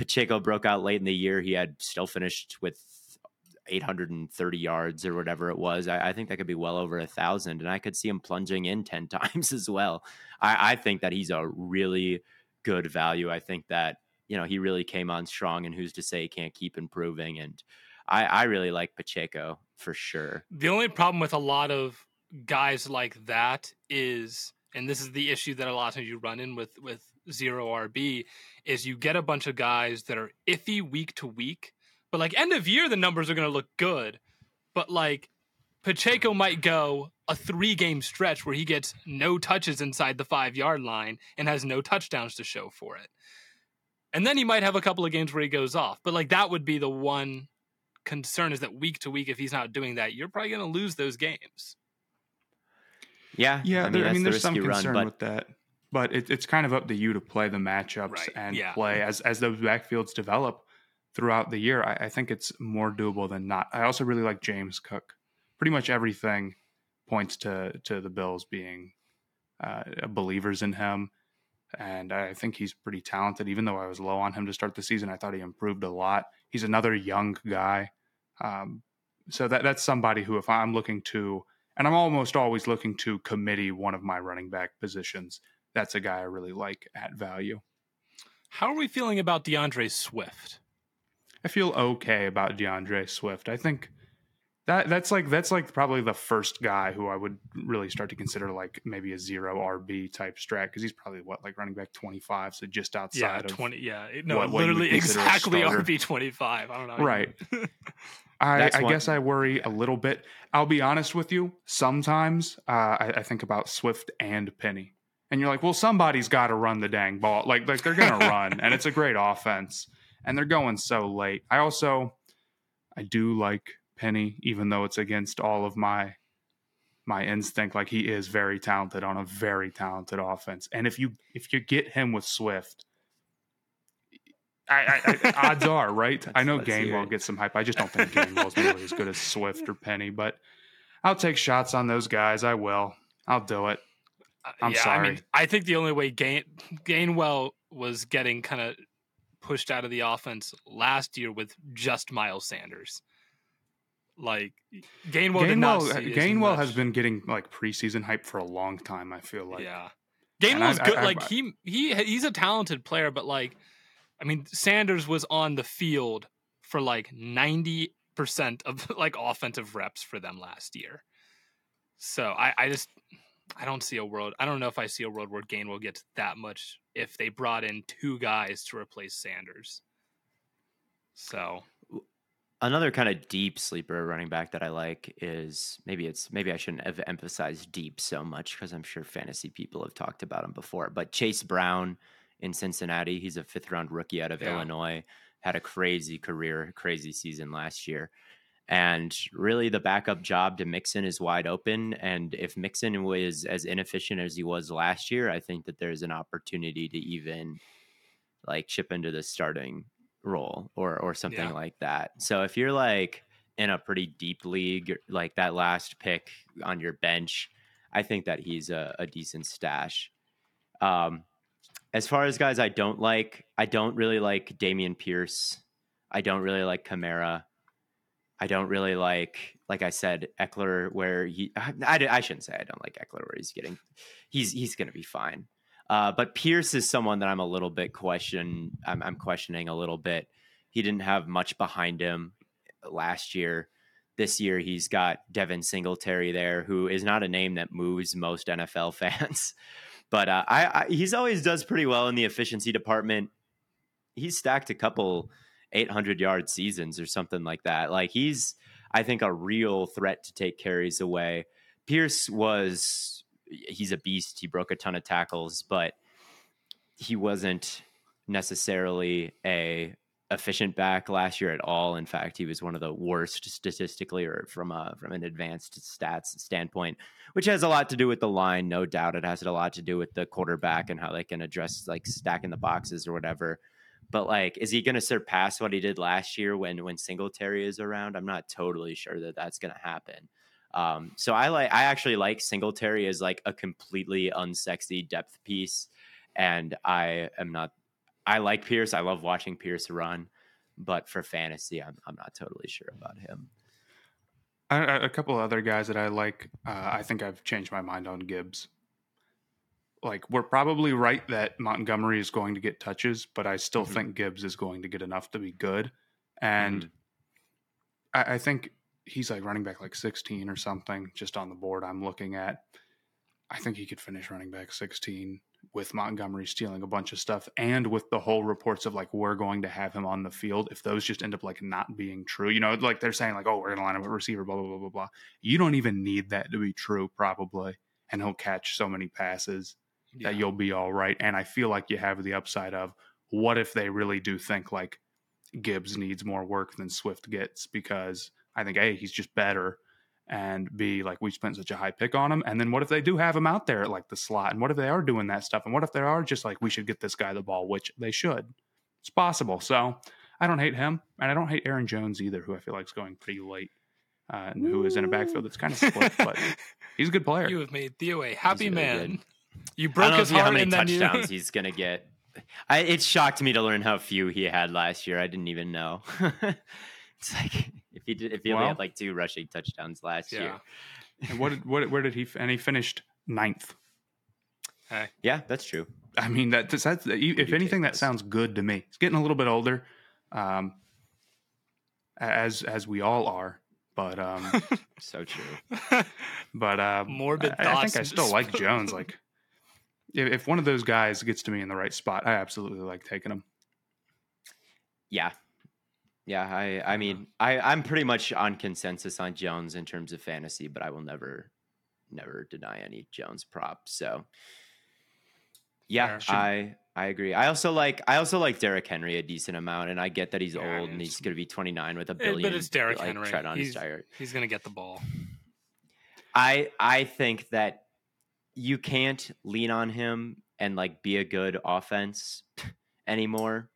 Pacheco broke out late in the year. He had still finished with 830 yards or whatever it was. I, I think that could be well over a thousand. And I could see him plunging in 10 times as well. I, I think that he's a really good value. I think that, you know, he really came on strong and who's to say he can't keep improving. And I, I really like Pacheco for sure. The only problem with a lot of guys like that is, and this is the issue that a lot of times you run in with with zero RB, is you get a bunch of guys that are iffy week to week, but like end of year the numbers are going to look good, but like Pacheco might go a three game stretch where he gets no touches inside the five yard line and has no touchdowns to show for it. And then he might have a couple of games where he goes off. But like that would be the one concern is that week to week, if he's not doing that, you're probably going to lose those games. Yeah. Yeah. I mean, I mean there's some concern run, but... with that. But it, it's kind of up to you to play the matchups right. and yeah. play as, as those backfields develop throughout the year. I, I think it's more doable than not. I also really like James Cook. Pretty much everything points to to the Bills being uh, believers in him, and I think he's pretty talented. Even though I was low on him to start the season, I thought he improved a lot. He's another young guy, um, so that that's somebody who, if I'm looking to, and I'm almost always looking to committee one of my running back positions, that's a guy I really like at value. How are we feeling about D'Andre Swift? I feel okay about D'Andre Swift. I think that that's like that's like probably the first guy who I would really start to consider like maybe a zero RB type strat because he's probably what like running back twenty five, so just outside yeah, of twenty. Yeah, no, what- what you would literally consider a exactly. RB twenty five. I don't know. Right. I, I guess I worry a little bit. I'll be honest with you. Sometimes uh, I, I think about Swift and Penny, and you're like, well, somebody's got to run the dang ball. Like like they're gonna run, and it's a great offense, and they're going so late. I also I do like Penny, even though it's against all of my my instinct. Like he is very talented on a very talented offense, and if you if you get him with Swift. I, I, I, odds are right. I know Gainwell gets some hype. I just don't think Gainwell's nearly as good as Swift or Penny, but I'll take shots on those guys. I will. I'll do it. Uh, I'm yeah, I mean. I think the only way Gain Gainwell was getting kind of pushed out of the offense last year with just Miles Sanders. Like Gainwell, Gainwell, see uh, Gainwell has been getting like preseason hype for a long time. I feel like. yeah. Gainwell's I- good. I- I- like he he he's a talented player, but like, I mean, Sanders was on the field for like ninety percent of like offensive reps for them last year. So I I just I don't see a world. I don't know if I see a world where Gainwell gets that much if they brought in two guys to replace Sanders. So Another kind of deep sleeper running back that I like is maybe it's maybe I shouldn't have emphasized deep so much because I'm sure fantasy people have talked about him before. But Chase Brown in Cincinnati, he's a fifth round rookie out of Yeah. Illinois, had a crazy career, crazy season last year. And really, the backup job to Mixon is wide open. And if Mixon was as inefficient as he was last year, I think that there's an opportunity to even like chip into the starting role or or something Yeah. like that. So if you're like in a pretty deep league, like that last pick on your bench, I think that he's a, a decent stash. Um, as far as guys I don't like, I don't really like Dameon Pierce. I don't really like Kamara. I don't really like, like I said, Ekeler. Where he, I, I, shouldn't say I don't like Ekeler. Where he's getting, he's he's going to be fine. Uh, but Pierce is someone that I'm a little bit question. I'm, I'm questioning a little bit. He didn't have much behind him last year. This year, he's got Devin Singletary there, who is not a name that moves most NFL fans. But uh, I, I he's always does pretty well in the efficiency department. He's stacked a couple 800 yard seasons or something like that. Like he's, I think, a real threat to take carries away. Pierce was, he's a beast. He broke a ton of tackles, but he wasn't necessarily a efficient back last year at all. In fact, he was one of the worst statistically or from a from an advanced stats standpoint, which has a lot to do with the line, no doubt. It has a lot to do with the quarterback and how they can address like stacking the boxes or whatever. But like, is he going to surpass what he did last year when when Singletary is around? I'm not totally sure that that's going to happen. Um, so I like I actually like Singletary as like a completely unsexy depth piece, and I am not. I like Pierce. I love watching Pierce run, but for fantasy, I'm I'm not totally sure about him. A, couple of other guys that I like. Uh, I think I've changed my mind on Gibbs. Like we're probably right that Montgomery is going to get touches, but I still Mhm. think Gibbs is going to get enough to be good. And I, I think he's like running back like 16 or something just on the board I'm looking at. I think he could finish running back 16 with Montgomery stealing a bunch of stuff and with the whole reports of like we're going to have him on the field. If those just end up like not being true, you know, like they're saying like, oh, we're going to line up a receiver, blah, blah, blah, blah, blah. You don't even need that to be true, probably. And he'll catch so many passes Yeah. that you'll be all right. And I feel like you have the upside of what if they really do think like Gibbs needs more work than Swift gets because I think A, he's just better. And B, like we spent such a high pick on him. And then what if they do have him out there at like the slot? And what if they are doing that stuff? And what if they are just like, we should get this guy the ball, which they should? It's possible. So I don't hate him. And I don't hate Aaron Jones either, who I feel like is going pretty late uh, and who is in a backfield that's kind of split, but he's a good player. you have made Theo a happy man. Good. You I broke don't know his if you- how many and then you. touchdowns he's gonna get. I, it shocked me to learn how few he had last year. I didn't even know. it's like if he did, if he only had like two rushing touchdowns last Yeah. year. and what, did, what, where did he, and he finished ninth. Hey, Yeah, that's true. I mean, that that's, that's if anything, that this. sounds good to me. He's getting a little bit older, um, as as we all are. But um, So true. but uh, Morbid I, I think I still like Jones. Like, if, if one of those guys gets to me in the right spot, I absolutely like taking him. Yeah. Yeah, I I mean, I I'm pretty much on consensus on Jones in terms of fantasy, but I will never never deny any Jones prop. So yeah. I I agree. I also like I also like Derrick Henry a decent amount, and I get that he's Yeah, old and he's going to be 29 with a Eh, billion. but it's Derrick like, Henry. tread on his He's, tire. he's gonna get the ball. I I think that you can't lean on him and like be a good offense anymore.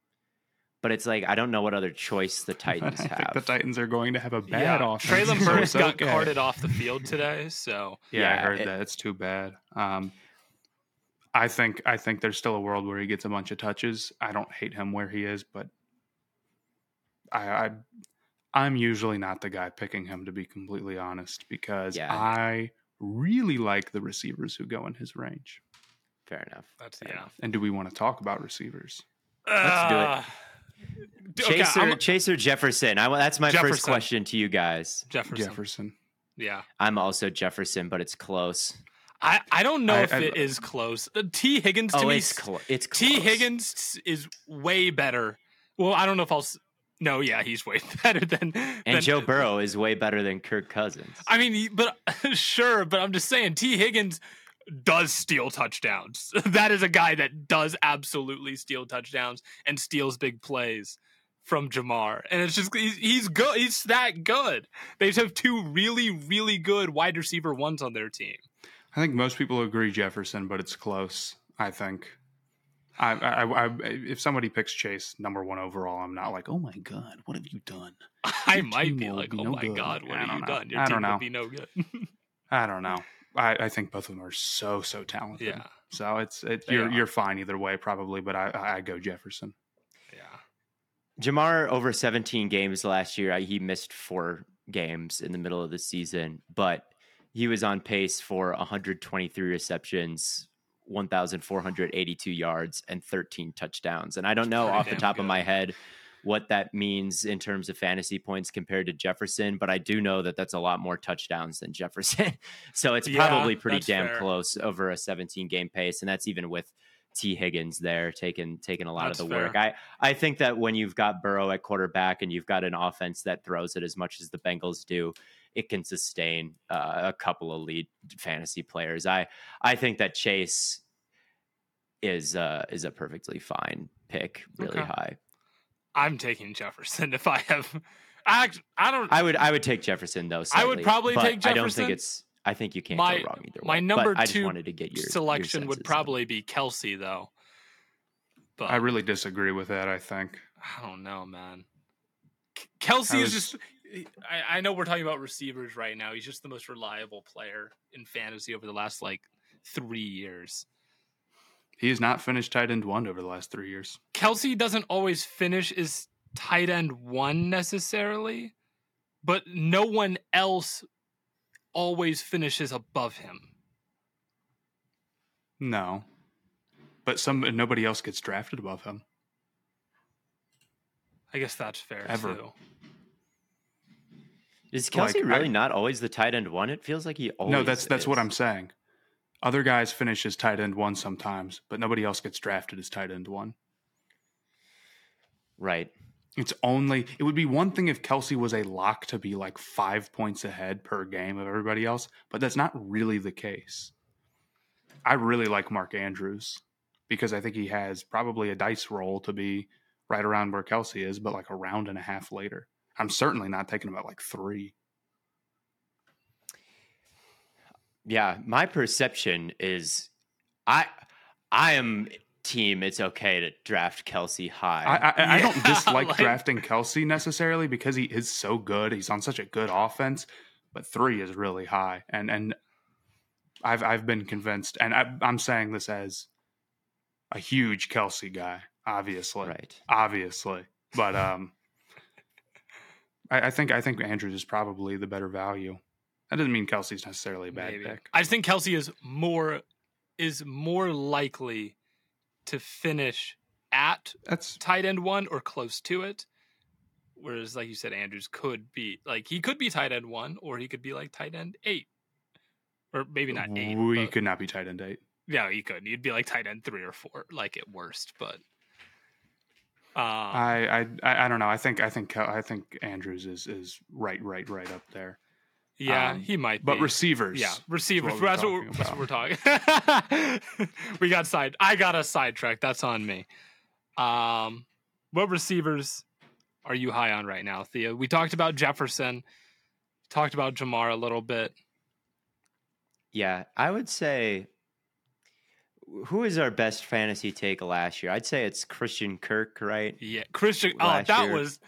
But it's like I don't know what other choice the Titans I think have. the Titans are going to have a bad yeah, offense. Treylon so Burks it's got okay. carted off the field today, so Yeah, I heard it- that. It's too bad. Um, I think I think there's still a world where he gets a bunch of touches. I don't hate him where he is, but I, I I'm usually not the guy picking him to be completely honest because Yeah. I really like the receivers who go in his range. Fair enough. that's Fair yeah. enough. And do we want to talk about receivers? Let's do it. Uh, d- okay, Chaser, Chaser Jefferson. I, wa- that's my first question to you guys. Jefferson. Jefferson. Yeah. I'm also Jefferson, but it's close. I, I don't know I- if I- it is close. Uh, Tee Higgins to Oh, me it's s- close. It's Tee Higgins is way better. Well, I don't know if I'll. S- No, yeah, he's way better than. and than, Joe Burrow is way better than Kirk Cousins. I mean, but sure, but I'm just saying Tee Higgins does steal touchdowns. that is a guy that does absolutely steal touchdowns and steals big plays from Ja'Marr. And it's just he's, he's good. He's that good. They just have two really really good wide receiver ones on their team. I think most people agree Jefferson, but it's close. I think. I, I, I, I, if somebody picks Chase number one overall, I'm not like, oh my god, what have you done? I Your might be like, be oh no my good." god, what I have you know. done? Your I team don't know. will be no good. I don't know. I, I think both of them are so so talented. yeah, So it's it, you're are. you're fine either way probably, but I I go Jefferson. yeah. Ja'Marr over 17 games last year. I- He missed four games in the middle of the season, but he was on pace for 123 receptions, 1,482 yards, and 13 touchdowns. And I don't know off the top of my head what that means in terms of fantasy points compared to Jefferson, but I do know that that's a lot more touchdowns than Jefferson. so it's Yeah, probably pretty damn fair. close over a 17 game pace, and that's even with Tee Higgins there taking taking a lot That's of the fair. work. I I think that when you've got Burrow at quarterback and you've got an offense that throws it as much as the Bengals do, it can sustain uh, a couple of lead fantasy players. I I think that Chase is uh, is a perfectly fine pick, really Okay. high. I'm taking Jefferson if I have. I act- I don't. I would I would take Jefferson though. I would probably but take I don't Jefferson. think it's. I think you can't My- go wrong either way. my but number I just two wanted to get your your selection would senses on probably be Kelce though. But I really disagree with that. I think I don't know, man. Kelce I is just. I, I know we're talking about receivers right now. He's just the most reliable player in fantasy over the last like three years. he has not finished tight end one over the last three years. Kelce doesn't always finish as tight end one necessarily, but no one else always finishes above him. No, but some nobody else gets drafted above him. I guess that's fair Ever. too. Is Kelce Like, really I- not always the tight end one? It feels like he always. no, that's that's what is. I'm saying. Other guys finish as tight end one sometimes, but nobody else gets drafted as tight end one. Right. It's only it would be one thing if Kelce was a lock to be like five points ahead per game of everybody else, but that's not really the case. I really like Mark Andrews because I think he has probably a dice roll to be right around where Kelce is, but like a round and a half later. I'm certainly not taking about like three. Yeah, my perception is, I, I am team. It's okay to draft Kelce high. I, I, I don't dislike like- drafting Kelce necessarily because he is so good. He's on such a good offense, but three is really high, and and I've I've been convinced, and I, I'm saying this as a huge Kelce guy, obviously, right. obviously, but um, I, I think I think Andrews is probably the better value. That doesn't mean Kelce's necessarily a bad Maybe. pick. I just think Kelce is more is more likely to finish at That's tight end one or close to it. Whereas, like you said, Andrews could be like he could be tight end one, or he could be like tight end eight, or maybe not eight. we but- could not be tight end eight. Yeah, he could. He'd be like tight end three or four, like at worst. But um, I, I I I don't know. I think I think I think Andrews is is right right right up there. yeah, um, he might. Be but be. receivers, Yeah, receivers. we're That's what we're, talking that's what we're talking. we got side. I got a sidetrack. That's on me. Um, what receivers are you high on right now, Theo? We talked about Jefferson. Talked about Ja'Marr a little bit. Yeah, I would say who is our best fantasy take last year? I'd say it's Christian Kirk, right? Yeah, Christian. Oh, that year. was.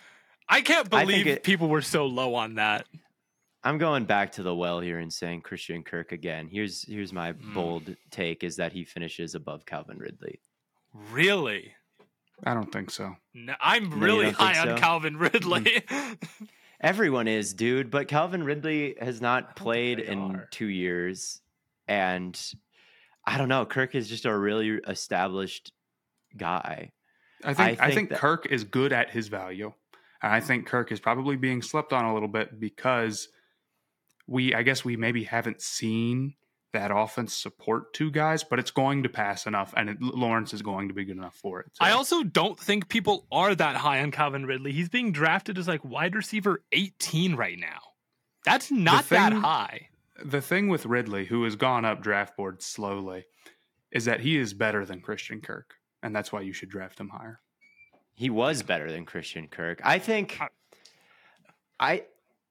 I can't I believe it- people were so low on that. I'm going back to the well here and saying Christian Kirk again. Here's here's my Mm. bold take is that he finishes above Calvin Ridley. Really. I don't think so. No, I'm really don't high on so? Mm. Calvin Ridley. Everyone is, dude, but Calvin Ridley has not played in are. 2 years and I don't know, Kirk is just a really established guy. I think I think think, that- Kirk is good at his value. And I think Kirk is probably being slept on a little bit because we I guess we maybe haven't seen that offense support two guys, but it's going to pass enough and it, Lawrence is going to be good enough for it. I also don't think people are that high on Calvin Ridley. He's being drafted as like wide receiver 18 right now. That's not that high. The thing with Ridley, who has gone up draft board slowly, is that he is better than Christian Kirk. And that's why you should draft him higher. He was better than Christian Kirk. I think I- I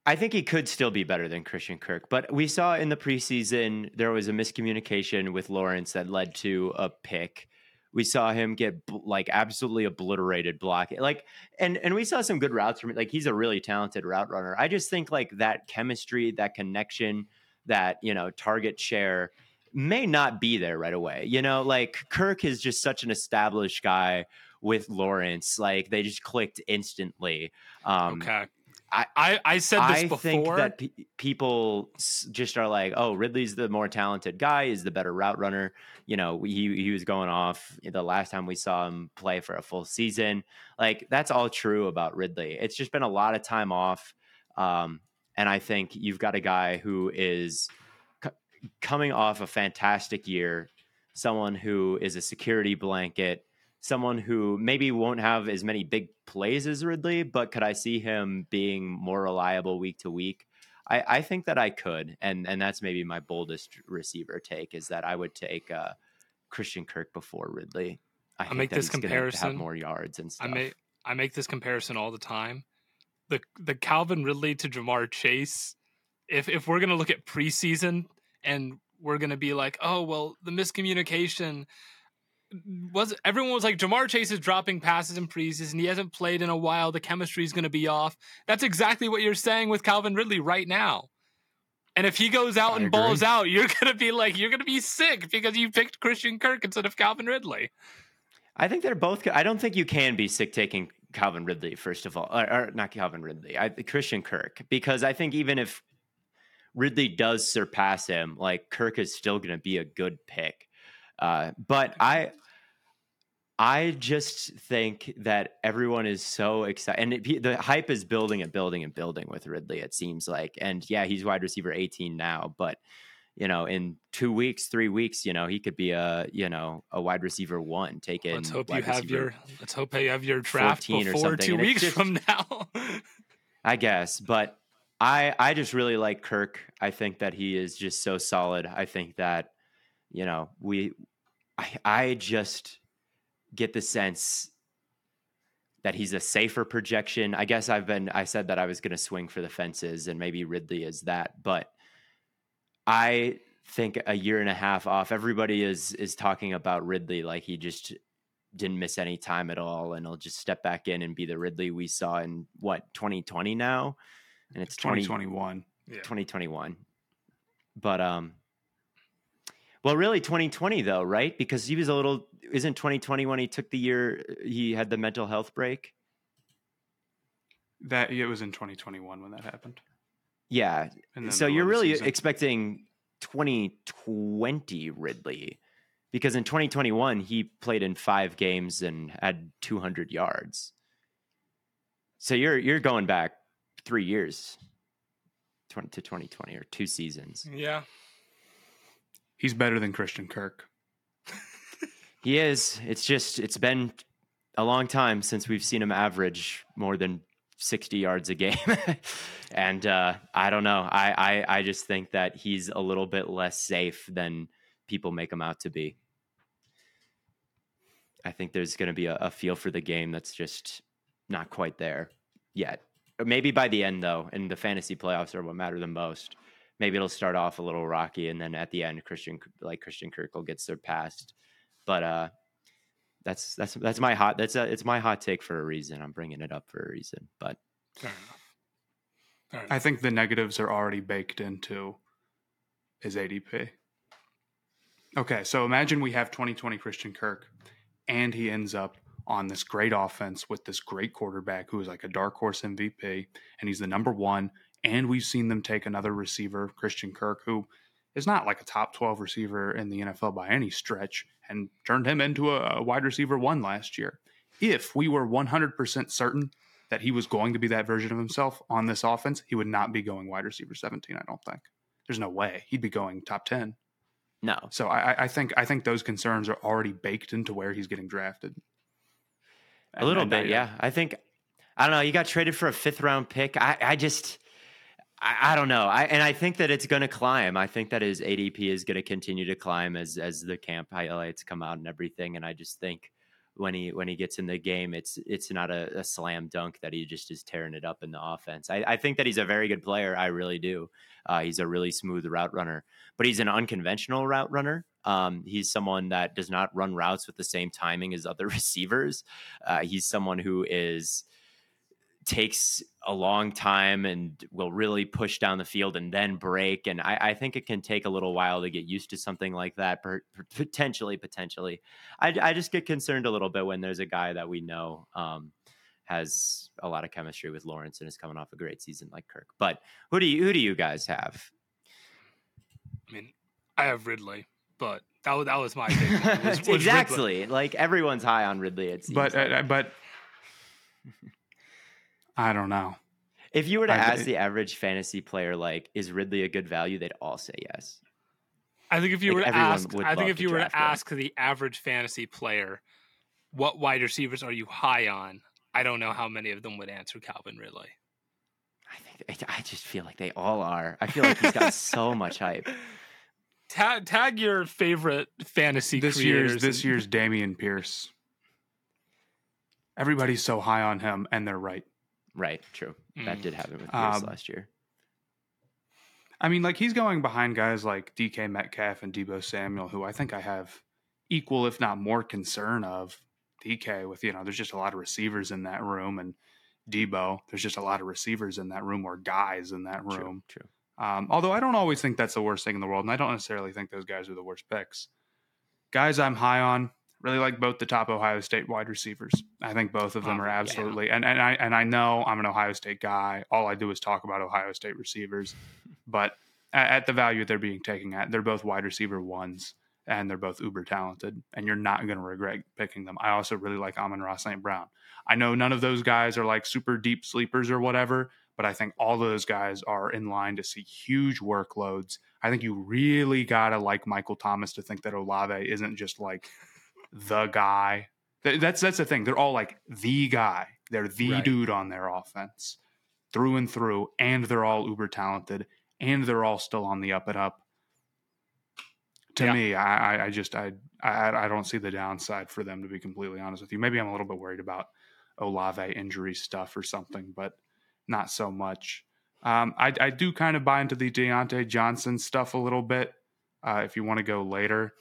I think he could still be better than Christian Kirk, but we saw in the preseason there was a miscommunication with Lawrence that led to a pick. We saw him get like absolutely obliterated blocking. Like and and we saw some good routes from like he's a really talented route runner. I just think like that chemistry, that connection, that, you know, target share may not be there right away. You know, like Kirk is just such an established guy with Lawrence. Like they just clicked instantly. Um, okay. I- I, I said this I before. think that pe- people just are like, "Oh, Ridley's the more talented guy. Is the better route runner." You know, he he was going off the last time we saw him play for a full season. Like that's all true about Ridley. It's just been a lot of time off, um, and I think you've got a guy who is c- coming off a fantastic year, someone who is a security blanket, someone who maybe won't have as many big plays as Ridley, but could I see him being more reliable week to week? I, I think that I could, and and that's maybe my boldest receiver take is that I would take uh, Christian Kirk before Ridley. I think make this gonna have more yards and stuff. I make I make this comparison all the time. The the Calvin Ridley to Ja'Marr Chase. If if we're gonna look at preseason and we're gonna be like, oh well, the miscommunication was everyone was like Ja'Marr Chase is dropping passes in preseason. He hasn't played in a while. The chemistry is gonna be off. That's exactly what you're saying with Calvin Ridley right now. And if he goes out I and balls out, you're gonna be like, you're gonna be sick because you picked Christian Kirk instead of Calvin Ridley. I think they're both. I don't think you can be sick taking Calvin Ridley first of all, or, or not Calvin Ridley, I, Christian Kirk, because I think even if Ridley does surpass him, like Kirk is still going to be a good pick. Uh, but I, I just think that everyone is so excited, and it, the hype is building and building and building with Ridley. It seems like, and yeah, he's wide receiver 18 now, but you know, in two weeks, three weeks, you know, he could be a you know a wide receiver one. Taking let's hope you have your let's hope you have your draft before two weeks just, from now. I guess, but I I just really like Kirk. I think that he is just so solid. I think that you know we I I just get the sense that he's a safer projection. I guess I've been I said that I was going to swing for the fences and maybe Ridley is that, but I think a year and a half off everybody is is talking about Ridley like he just didn't miss any time at all and he'll just step back in and be the Ridley we saw in what 2020 now and it's 2021 20, 2021 but um well, really 2020 though, right? Because he was a little isn't 2020 when he took the year he had the mental health break? That it was in 2021 when that happened. Yeah. So you're really season. expecting 2020 Ridley because in 2021 he played in 5 games and had 200 yards. So you're you're going back 3 years 20 to 2020 or two seasons. Yeah. He's better than Christian Kirk. he is. It's just it's been a long time since we've seen him average more than 60 yards a game. and uh, I don't know. I, I I just think that he's a little bit less safe than people make him out to be. I think there's going to be a, a, feel for the game that's just not quite there yet. Maybe by the end, though, and the fantasy playoffs are what matter the most maybe it'll start off a little rocky and then at the end Christian like Christian Kirk will get surpassed. But uh that's that's that's my hot that's a, it's my hot take for a reason. I'm bringing it up for a reason. But fair enough. Fair enough. I think the negatives are already baked into his ADP. Okay, so imagine we have 2020 Christian Kirk and he ends up on this great offense with this great quarterback who is like a dark horse MVP and he's the number 1 and we've seen them take another receiver, Christian Kirk, who is not like a top 12 receiver in the NFL by any stretch, and turned him into a, a wide receiver one last year. If we were 100% certain that he was going to be that version of himself on this offense, he would not be going wide receiver 17, I don't think. There's no way. He'd be going top 10. No. So I, I think I think those concerns are already baked into where he's getting drafted. A little bit, and, yeah. I think I don't know. You got traded for a fifth round pick. I, I just I, I, don't know. I and I think that it's going to climb. I think that his ADP is going to continue to climb as as the camp highlights come out and everything. And I just think when he when he gets in the game, it's it's not a, a slam dunk that he just is tearing it up in the offense. I, I think that he's a very good player. I really do. Uh, he's a really smooth route runner, but he's an unconventional route runner. Um, he's someone that does not run routes with the same timing as other receivers. Uh, he's someone who is takes a long time and will really push down the field and then break. And I, I think it can take a little while to get used to something like that. Potentially, potentially, I, I just get concerned a little bit when there's a guy that we know um, has a lot of chemistry with Lawrence and is coming off a great season like Kirk. But who do you who do you guys have? I mean, I have Ridley, but that was that was my pick. Was, was exactly Ridley. like everyone's high on Ridley. It seems but like. uh, but I don't know. If you were to I, ask the average fantasy player, like, is Ridley a good value? They'd all say yes. I think if you like were to ask, I think if you were to ask him. the average fantasy player, what wide receivers are you high on? I don't know how many of them would answer Calvin Ridley. I think I just feel like they all are. I feel like he's got so much hype. Tag, tag your favorite fantasy this creators. year's this year's Dameon Pierce. Everybody's so high on him, and they're right. Right. True. Mm. That did happen with Pierce um, last year. I mean, like he's going behind guys like DK Metcalf and Deebo Samuel, who I think I have equal, if not more, concern of. DK with you know, there's just a lot of receivers in that room, and Deebo, there's just a lot of receivers in that room or guys in that room. True. true. Um, although I don't always think that's the worst thing in the world, and I don't necessarily think those guys are the worst picks. Guys, I'm high on really like both the top Ohio State wide receivers. I think both of them oh, are absolutely yeah. and, and I and I know I'm an Ohio State guy. All I do is talk about Ohio State receivers, but at, at the value they're being taken at, they're both wide receiver ones. and they're both uber talented, and you're not going to regret picking them. I also really like Amon-Ra St. Brown. I know none of those guys are like super deep sleepers or whatever, but I think all those guys are in line to see huge workloads. I think you really got to like Michael Thomas to think that Olave isn't just like the guy. That's that's the thing. They're all like the guy. They're the right. dude on their offense through and through, and they're all uber talented, and they're all still on the up and up. To yeah. me, I, I just I, I I don't see the downside for them to be completely honest with you. Maybe I'm a little bit worried about Olave injury stuff or something, but not so much. Um, I, I, do kind of buy into the Diontae Johnson stuff a little bit. Uh, if you want to go later,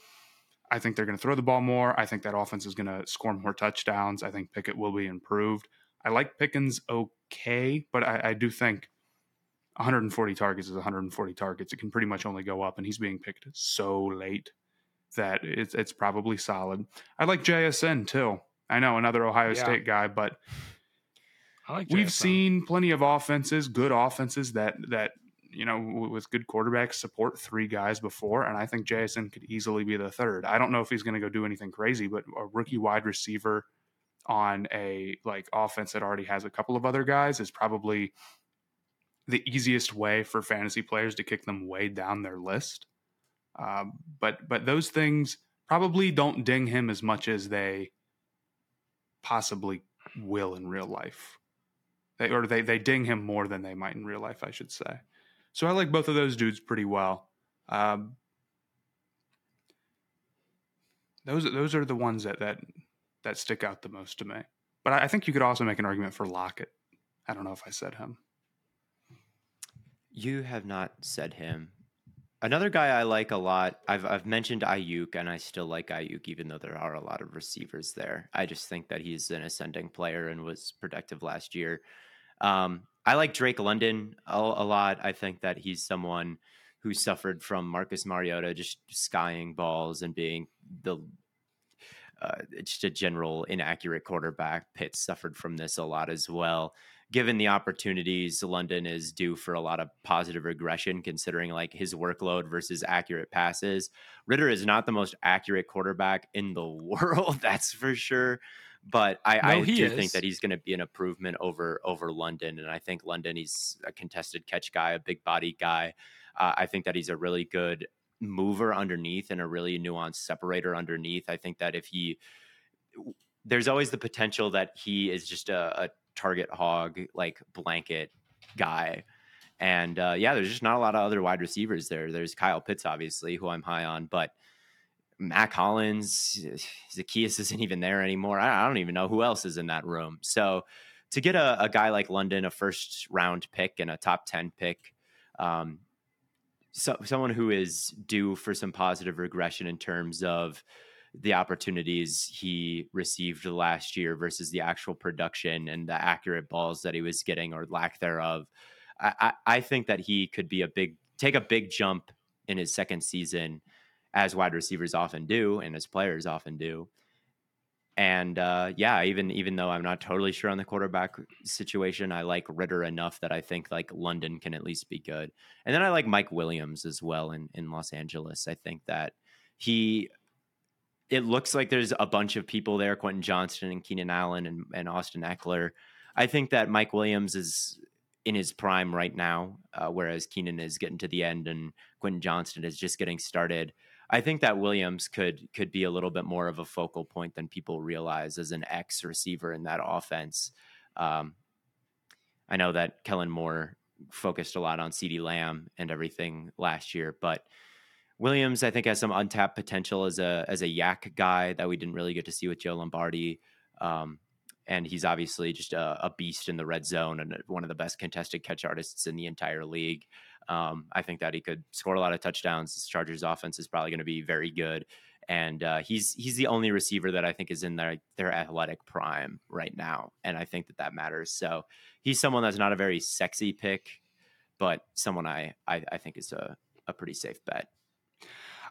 I think they're going to throw the ball more. I think that offense is going to score more touchdowns. I think Pickett will be improved. I like Pickens okay, but I, I do think 140 targets is 140 targets. It can pretty much only go up, and he's being picked so late that it's it's probably solid. I like JSN too. I know another Ohio yeah. State guy, but like we've seen plenty of offenses, good offenses that that you know with good quarterbacks support three guys before, and I think Jason could easily be the third. I don't know if he's going to go do anything crazy, but a rookie wide receiver on a like offense that already has a couple of other guys is probably the easiest way for fantasy players to kick them way down their list. Um, but but those things probably don't ding him as much as they possibly will in real life. They, or they they ding him more than they might in real life, I should say. So I like both of those dudes pretty well. Um, those those are the ones that that that stick out the most to me. But I, I think you could also make an argument for Lockett. I don't know if I said him. You have not said him. Another guy I like a lot. I've I've mentioned Aiyuk, and I still like Aiyuk, even though there are a lot of receivers there. I just think that he's an ascending player and was productive last year. Um, I like Drake London a, a, lot. I think that he's someone who suffered from Marcus Mariota just skying balls and being the uh, just a general inaccurate quarterback. Pitt suffered from this a lot as well given the opportunities, London is due for a lot of positive regression considering like his workload versus accurate passes. Ridder is not the most accurate quarterback in the world, that's for sure. But I, no, I do is. think that he's going to be an improvement over over London, and I think London he's a contested catch guy, a big body guy. Uh, I think that he's a really good mover underneath and a really nuanced separator underneath. I think that if he there's always the potential that he is just a, a target hog like blanket guy. And uh, yeah, there's just not a lot of other wide receivers there. There's Kyle Pitts, obviously, who I'm high on, but Mack Hollins, Zaccheaus isn't even there anymore. I, I, don't even know who else is in that room. So to get a, a, guy like London, a first round pick and a top 10 pick, um, so, someone who is due for some positive regression in terms of the opportunities he received last year versus the actual production and the accurate balls that he was getting or lack thereof. I, I, I think that he could be a big take a big jump in his second season, as wide receivers often do and as players often do. And uh, yeah, even even though I'm not totally sure on the quarterback situation, I like Ridder enough that I think like London can at least be good. And then I like Mike Williams as well in in Los Angeles. I think that he it looks like there's a bunch of people there Quentin Johnston and Keenan Allen and, and Austin Ekeler. I think that Mike Williams is in his prime right now, uh, whereas Keenan is getting to the end and Quentin Johnston is just getting started. I think that Williams could could be a little bit more of a focal point than people realize as an X receiver in that offense. Um, I know that Kellen Moore focused a lot on CeeDee Lamb and everything last year, but Williams, I think, has some untapped potential as a as a YAC guy that we didn't really get to see with Joe Lombardi. Um, and he's obviously just a, a, beast in the red zone and one of the best contested catch artists in the entire league. Um, I think that he could score a lot of touchdowns. This Chargers offense is probably going to be very good, and uh, he's he's the only receiver that I think is in their their athletic prime right now, and I think that that matters. So he's someone that's not a very sexy pick, but someone I I, I think is a a pretty safe bet.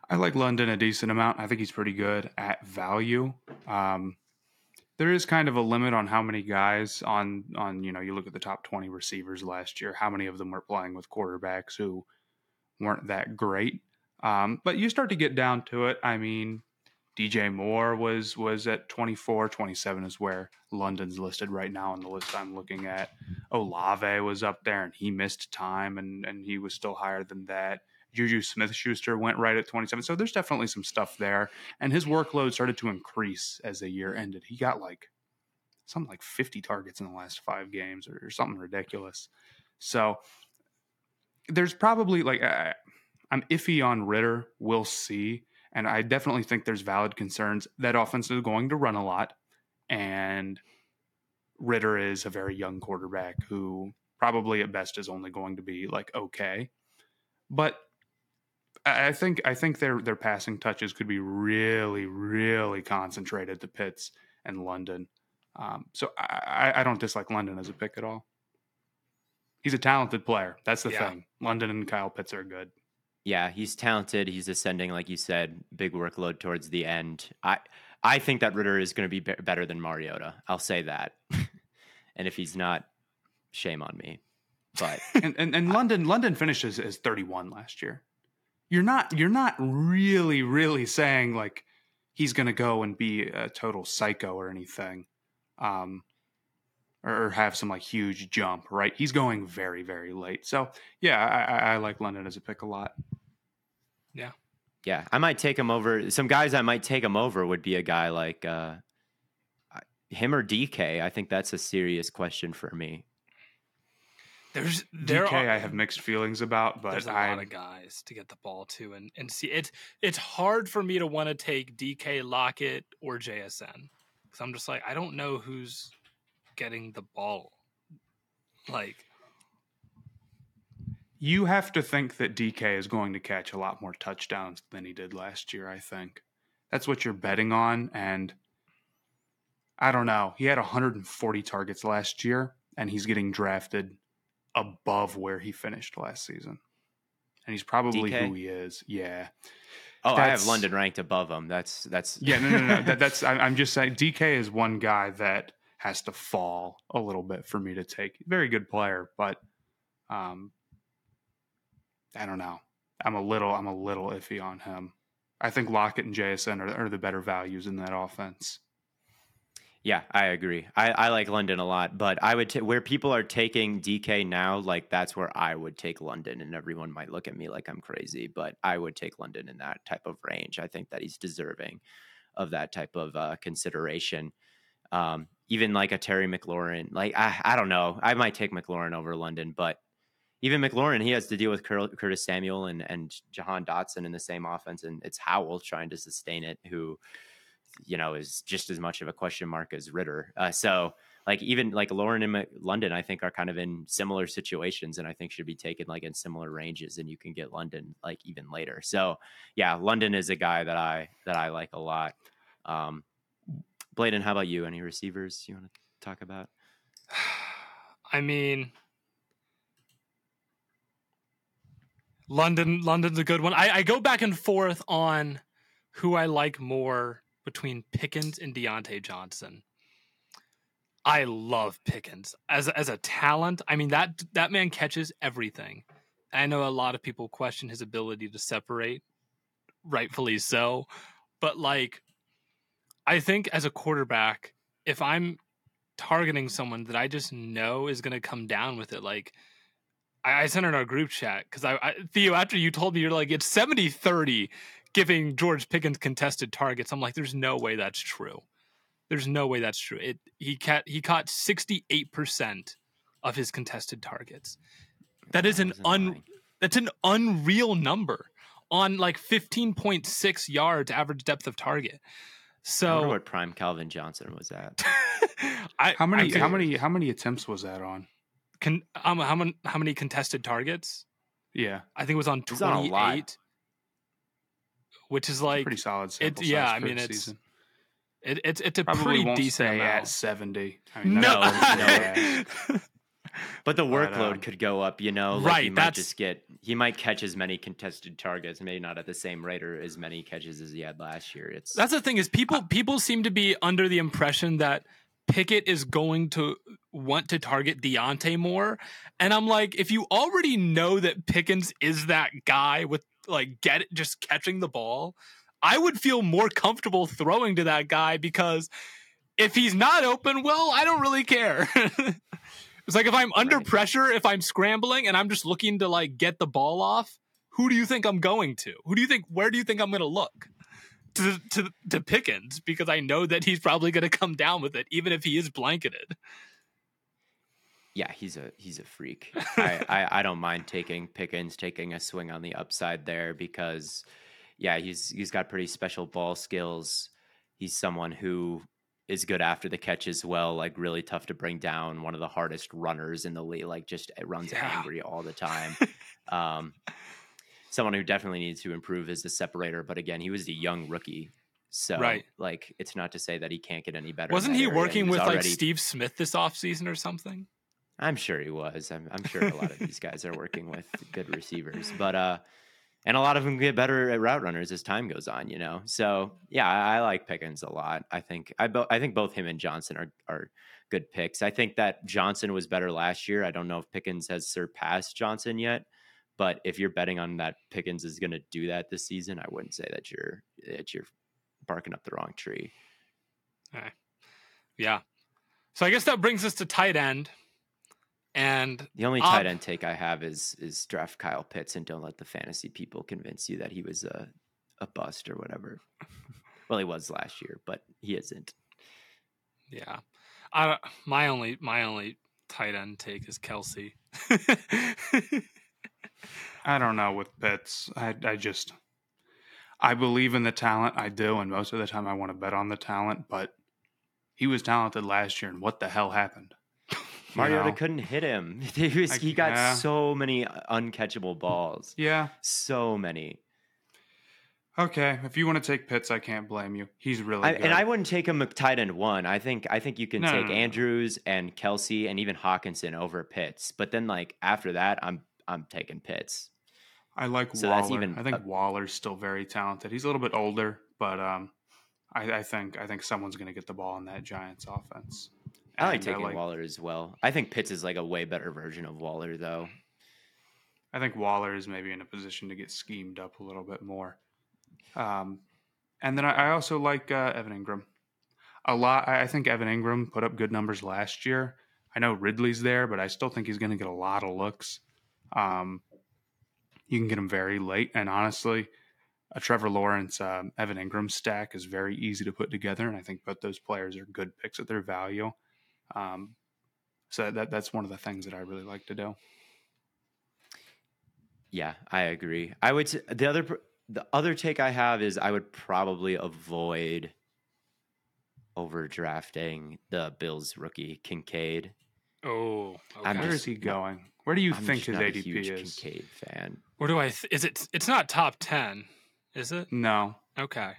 I like London a decent amount. I think he's pretty good at value. Um, there is kind of a limit on how many guys on on you know you look at the top 20 receivers last year how many of them were playing with quarterbacks who weren't that great Um, but you start to get down to it. I mean, DJ Moore was was at 24, 27 is where London's listed right now on the list I'm looking at. Olave was up there and he missed time and and he was still higher than that. Juju Smith Schuster went right at 27. So there's definitely some stuff there. And his workload started to increase as the year ended. He got like something like 50 targets in the last five games or, or something ridiculous. So there's probably like, I, I'm iffy on Ridder. We'll see. And I definitely think there's valid concerns. That offense is going to run a lot. And Ridder is a very young quarterback who probably at best is only going to be like okay. But I think I think their their passing touches could be really really concentrated to Pitts and London. Um, so I, I don't dislike London as a pick at all. He's a talented player. That's the yeah. thing. London and Kyle Pitts are good. Yeah, he's talented. He's ascending, like you said, big workload towards the end. I I think that Ridder is going to be better than Mariota. I'll say that. and if he's not, shame on me. But and, and, and London London finishes as 31 last year you're not you're not really really saying like he's going to go and be a total psycho or anything um or, have some like huge jump right? He's going very very late. So yeah I, I like london as a pick a lot. Yeah. Yeah i might take him over some guys i might take him over would be a guy like uh him or dk i think that's a serious question for me there's there DK are, I have mixed feelings about, but there's a I'm, lot of guys to get the ball to and and see it's it's hard for me to want to take DK Lockett or JSN because I'm just like I don't know who's getting the ball. Like you have to think that DK is going to catch a lot more touchdowns than he did last year. I think that's what you're betting on, and I don't know. He had 140 targets last year, and he's getting drafted above where he finished last season. And he's probably DK? who he is. Yeah. Oh, that's, I have London ranked above him. That's that's yeah. No, no, no. that, that's I, I'm just saying. DK is one guy that has to fall a little bit for me to take. Very good player, but um, I don't know. I'm a little I'm a little iffy on him. I think Lockett and JSN are, are the better values in that offense. Yeah, I agree. I, I like London a lot, but I would t- where people are taking DK now, like that's where I would take London, and everyone might look at me like I'm crazy, but I would take London in that type of range. I think that he's deserving of that type of uh, consideration. Um, even like a Terry McLaurin, like I, I don't know, I might take McLaurin over London, but even McLaurin, he has to deal with Curtis Samuel and and Jahan Dotson in the same offense, and it's Howell trying to sustain it, who you know, is just as much of a question mark as Ridder. Uh, so like even like Lauren and London, I think are kind of in similar situations, and I think should be taken like in similar ranges, and you can get London like even later. So yeah, London is a guy that I that I like a lot. Um, Blaiden, how about you? Any receivers you want to talk about? I mean, London. London's a good one. I, I go back and forth on who I like more between Pickens and Diontae Johnson. I love Pickens as as a talent. I mean that that man catches everything. I know a lot of people question his ability to separate, rightfully so, but like I think as a quarterback, if I'm targeting someone that I just know is going to come down with it, like I, I sent in our group chat because I, I, Theo, after you told me you're like it's 70 30 giving George Pickens contested targets. I'm like, there's no way that's true. There's no way that's true. It he caught he caught 68% of his contested targets. That is an un that's an unreal number on like 15.6 yards average depth of target. So I what prime Calvin Johnson was at. I, how many I, how many how many attempts was that on? Can um, how many how many contested targets? Yeah, I think it was on 28 which is like pretty solid. It, yeah, I mean it's season. it, it's it's a Probably pretty won't decent stay amount. at seventy. I mean, no, no. But the workload but, um, could go up, you know. Like right, he might just get he might catch as many contested targets, maybe not at the same rate or as many catches as he had last year. It's that's the thing is people people seem to be under the impression that Pickett is going to want to target Diontae more. And I'm like, if you already know that Pickens is that guy with like get just catching the ball, I would feel more comfortable throwing to that guy because if he's not open, well, I don't really care. it's like if I'm under Right. pressure, if I'm scrambling and I'm just looking to like get the ball off, who do you think I'm going to? Who do you think where do you think I'm going to look? To, to to Pickens because I know that he's probably going to come down with it even if he is blanketed. Yeah, he's a he's a freak. I, I I don't mind taking Pickens taking a swing on the upside there because yeah, he's he's got pretty special ball skills. He's someone who is good after the catch as well, like really tough to bring down, one of the hardest runners in the league, like just uh, runs Yeah. angry all the time. um someone who definitely needs to improve as a separator, but again, he was a young rookie. So Right. like it's not to say that he can't get any better. Wasn't he working was with like Steve Smith this offseason or something? I'm sure he was. I'm, I'm sure a lot of these guys are working with good receivers, but uh, and a lot of them get better at route runners as time goes on. You know, so yeah, I, I like Pickens a lot. I think I bo- I think both him and Johnson are are good picks. I think that Johnson was better last year. I don't know if Pickens has surpassed Johnson yet, but if you're betting on that Pickens is going to do that this season, I wouldn't say that you're that you're barking up the wrong tree. Yeah. So I guess that brings us to tight end. And The only Um, tight end take I have is is draft Kyle Pitts and don't let the fantasy people convince you that he was a a bust or whatever. well, he was last year, but he isn't. yeah, I my only my only tight end take is Kelce. I don't know with Pitts. I I just I believe in the talent. I do, and most of the time I want to bet on the talent. But he was talented last year, and what the hell happened? Mariota know? couldn't hit him. He, was, I- he got yeah. so many uncatchable balls. Yeah. So many. Okay. If you want to take Pitts, I can't blame you. He's really I, good. and I wouldn't take him tight end one. I think I think you can No, take no, no. Andrews and Kelce and even Hockenson over Pitts. But then like after that, I'm I'm taking Pitts. I like So Waller. that's even I think a- Waller's still very talented. He's a little bit older, but um, I, I think I think someone's going to get the ball in that Giants offense. I like taking Waller as well. I think Pitts is like a way better version of Waller though. I think Waller is maybe in a position to get schemed up a little bit more. Um, and then I, I also like uh, Evan Engram a lot. I, I think Evan Engram put up good numbers last year. I know Ridley's there, but I still think he's going to get a lot of looks. Um, you can get him very late, and honestly, a Trevor Lawrence, um, Evan Engram stack is very easy to put together, and I think both those players are good picks at their value. Um, so that that's one of the things that I really like to do. Yeah, I agree. I would s- the other the other take I have is I would probably avoid overdrafting the Bills rookie Kincaid. oh, okay. I'm Where just is he not- going? Where do you I'm think just his not a ADP huge is? Kincaid fan. Where do I? Th- is it? It's not top ten, is it? No, Okay.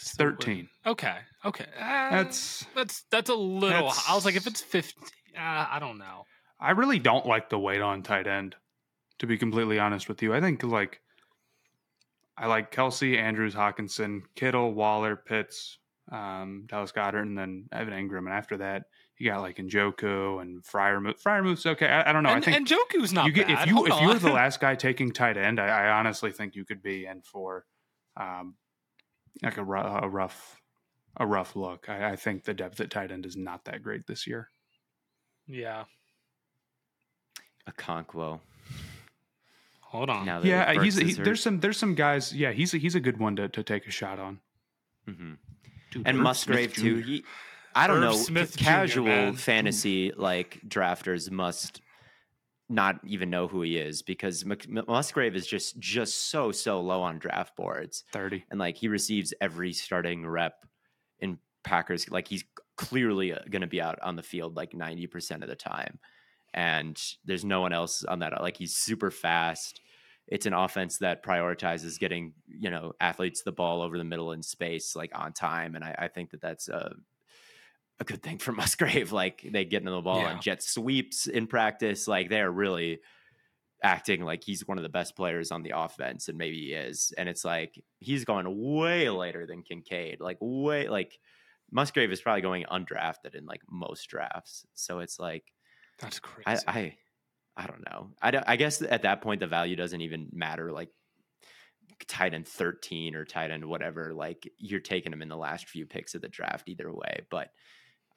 It's So what- 13. Okay. Okay. Uh, That's that's that's a little. I was like, if it's fifteen, uh, I don't know. I really don't like the weight on tight end. To be completely honest with you, I think like I like Kelce, Andrews, Hockenson, Kittle, Waller, Pitts, um, Dallas Goedert, and then Evan Engram. And after that, you got like Njoku and Freiermuth. Freiermuth's okay. I, I don't know. and, I think Njoku's not you get bad. if you Hold if you were the last guy taking tight end, I, I honestly think you could be in for um, like a, a rough a rough look. I, I think the depth at tight end is not that great this year. yeah. Okonkwo. Hold on. Now Yeah, Burks he's he, there's some there's some guys. Yeah, he's a, he's a good one to, to take a shot on. Mhm. Dude, and Irv Musgrave Smith too. He, I don't Irv know. Smith casual man. fantasy like drafters must not even know who he is because Musgrave is just just so so low on draft boards, thirty. and like he receives every starting rep in Packers. Like he's clearly uh, going to be out on the field like ninety percent of the time, and there's no one else on that. Like he's super fast. It's an offense that prioritizes getting you know athletes the ball over the middle in space like on time, and I, I think that that's a a good thing for Musgrave. Like they get into the ball Yeah. and jet sweeps in practice. Like they're really acting like he's one of the best players on the offense, and maybe he is. And it's like he's going way later than Kincaid. Like way like Musgrave is probably going undrafted in like most drafts. So it's like That's crazy. I I, I don't know. I, don't- I guess at that point the value doesn't even matter. Like tight end thirteen or tight end whatever. Like you're taking him in the last few picks of the draft either way. But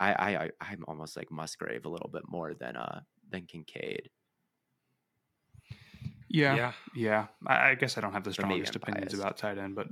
I I, I I'm almost like Musgrave a little bit more than uh than Kincaid. Yeah, Yeah. yeah. I, I guess I don't have the strongest opinions biased. about tight end, but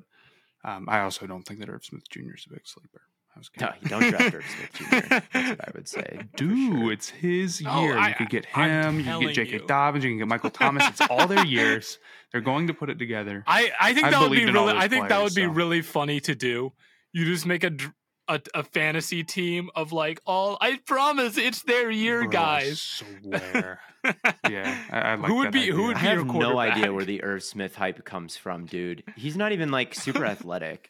um, I also don't think that Irv Smith Jr. is a big sleeper. I was No, kidding. you don't draft Irv Smith Jr. That's what I would say. for Dude, sure. it's his Oh, year. I- you could get I'm him. You can get J.K. you. Dobbins. You can get Michael Thomas. It's all their years. They're going to put it together. I, I think I've that would be believed in all really I think that would be so. really funny to do. You just make a dr- a, a fantasy team of like all I promise it's their year, Bro, I guys. swear. yeah, I, I like Who would that be- who idea. would I be have your no idea where the Irv Smith hype comes from, dude. He's not even like super athletic.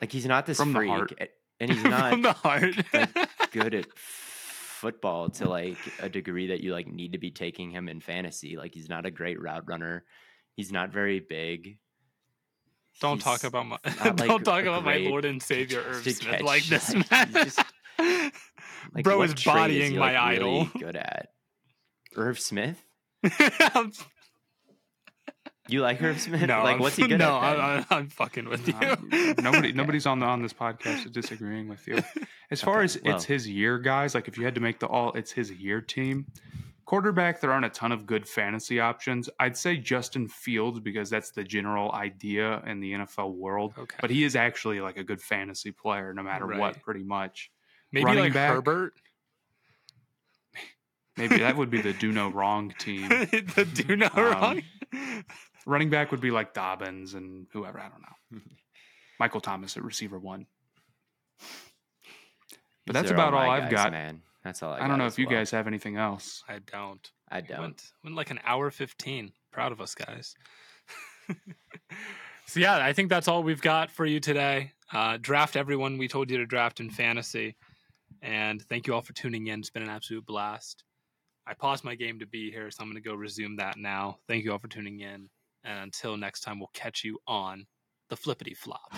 Like he's not this From the freak, heart. a- and he's From not the heart. good at football to like a degree that you like need to be taking him in fantasy. Like he's not a great route runner. He's not very big. Don't talk about my like, don't talk about my Lord and Savior Irv Smith like this, like, man. just- Like, Bro is bodying he, my like, really idol. good at Irv Smith. You like Irv Smith? no, like I'm- what's he good no, at? then? I'm, I'm, fucking with you. Nobody, nobody's on the on this podcast is disagreeing with you. As far Okay, as well. it's his year, guys, like if you had to make the all, it's his year team. Quarterback, there aren't a ton of good fantasy options. I'd say Justin Fields because that's the general idea in the NFL world. Okay. But he is actually like a good fantasy player, no matter Right. what, pretty much. Maybe running like back? Herbert. Maybe that would be the do no wrong team. the do no Um, wrong. Running back would be like Dobbins and whoever. I don't know. Michael Thomas at receiver one. But that's These about all I've guys, got. Man, that's all I, I, got don't know as if you well. guys have anything else. I don't. I don't. Went, went like an hour 15. Proud of us, guys. so, yeah, I think that's all we've got for you today. Uh, draft everyone we told you to draft in fantasy. And thank you all for tuning in. It's been an absolute blast. I paused my game to be here, so I'm going to go resume that now. Thank you all for tuning in. And until next time, we'll catch you on the flippity flop.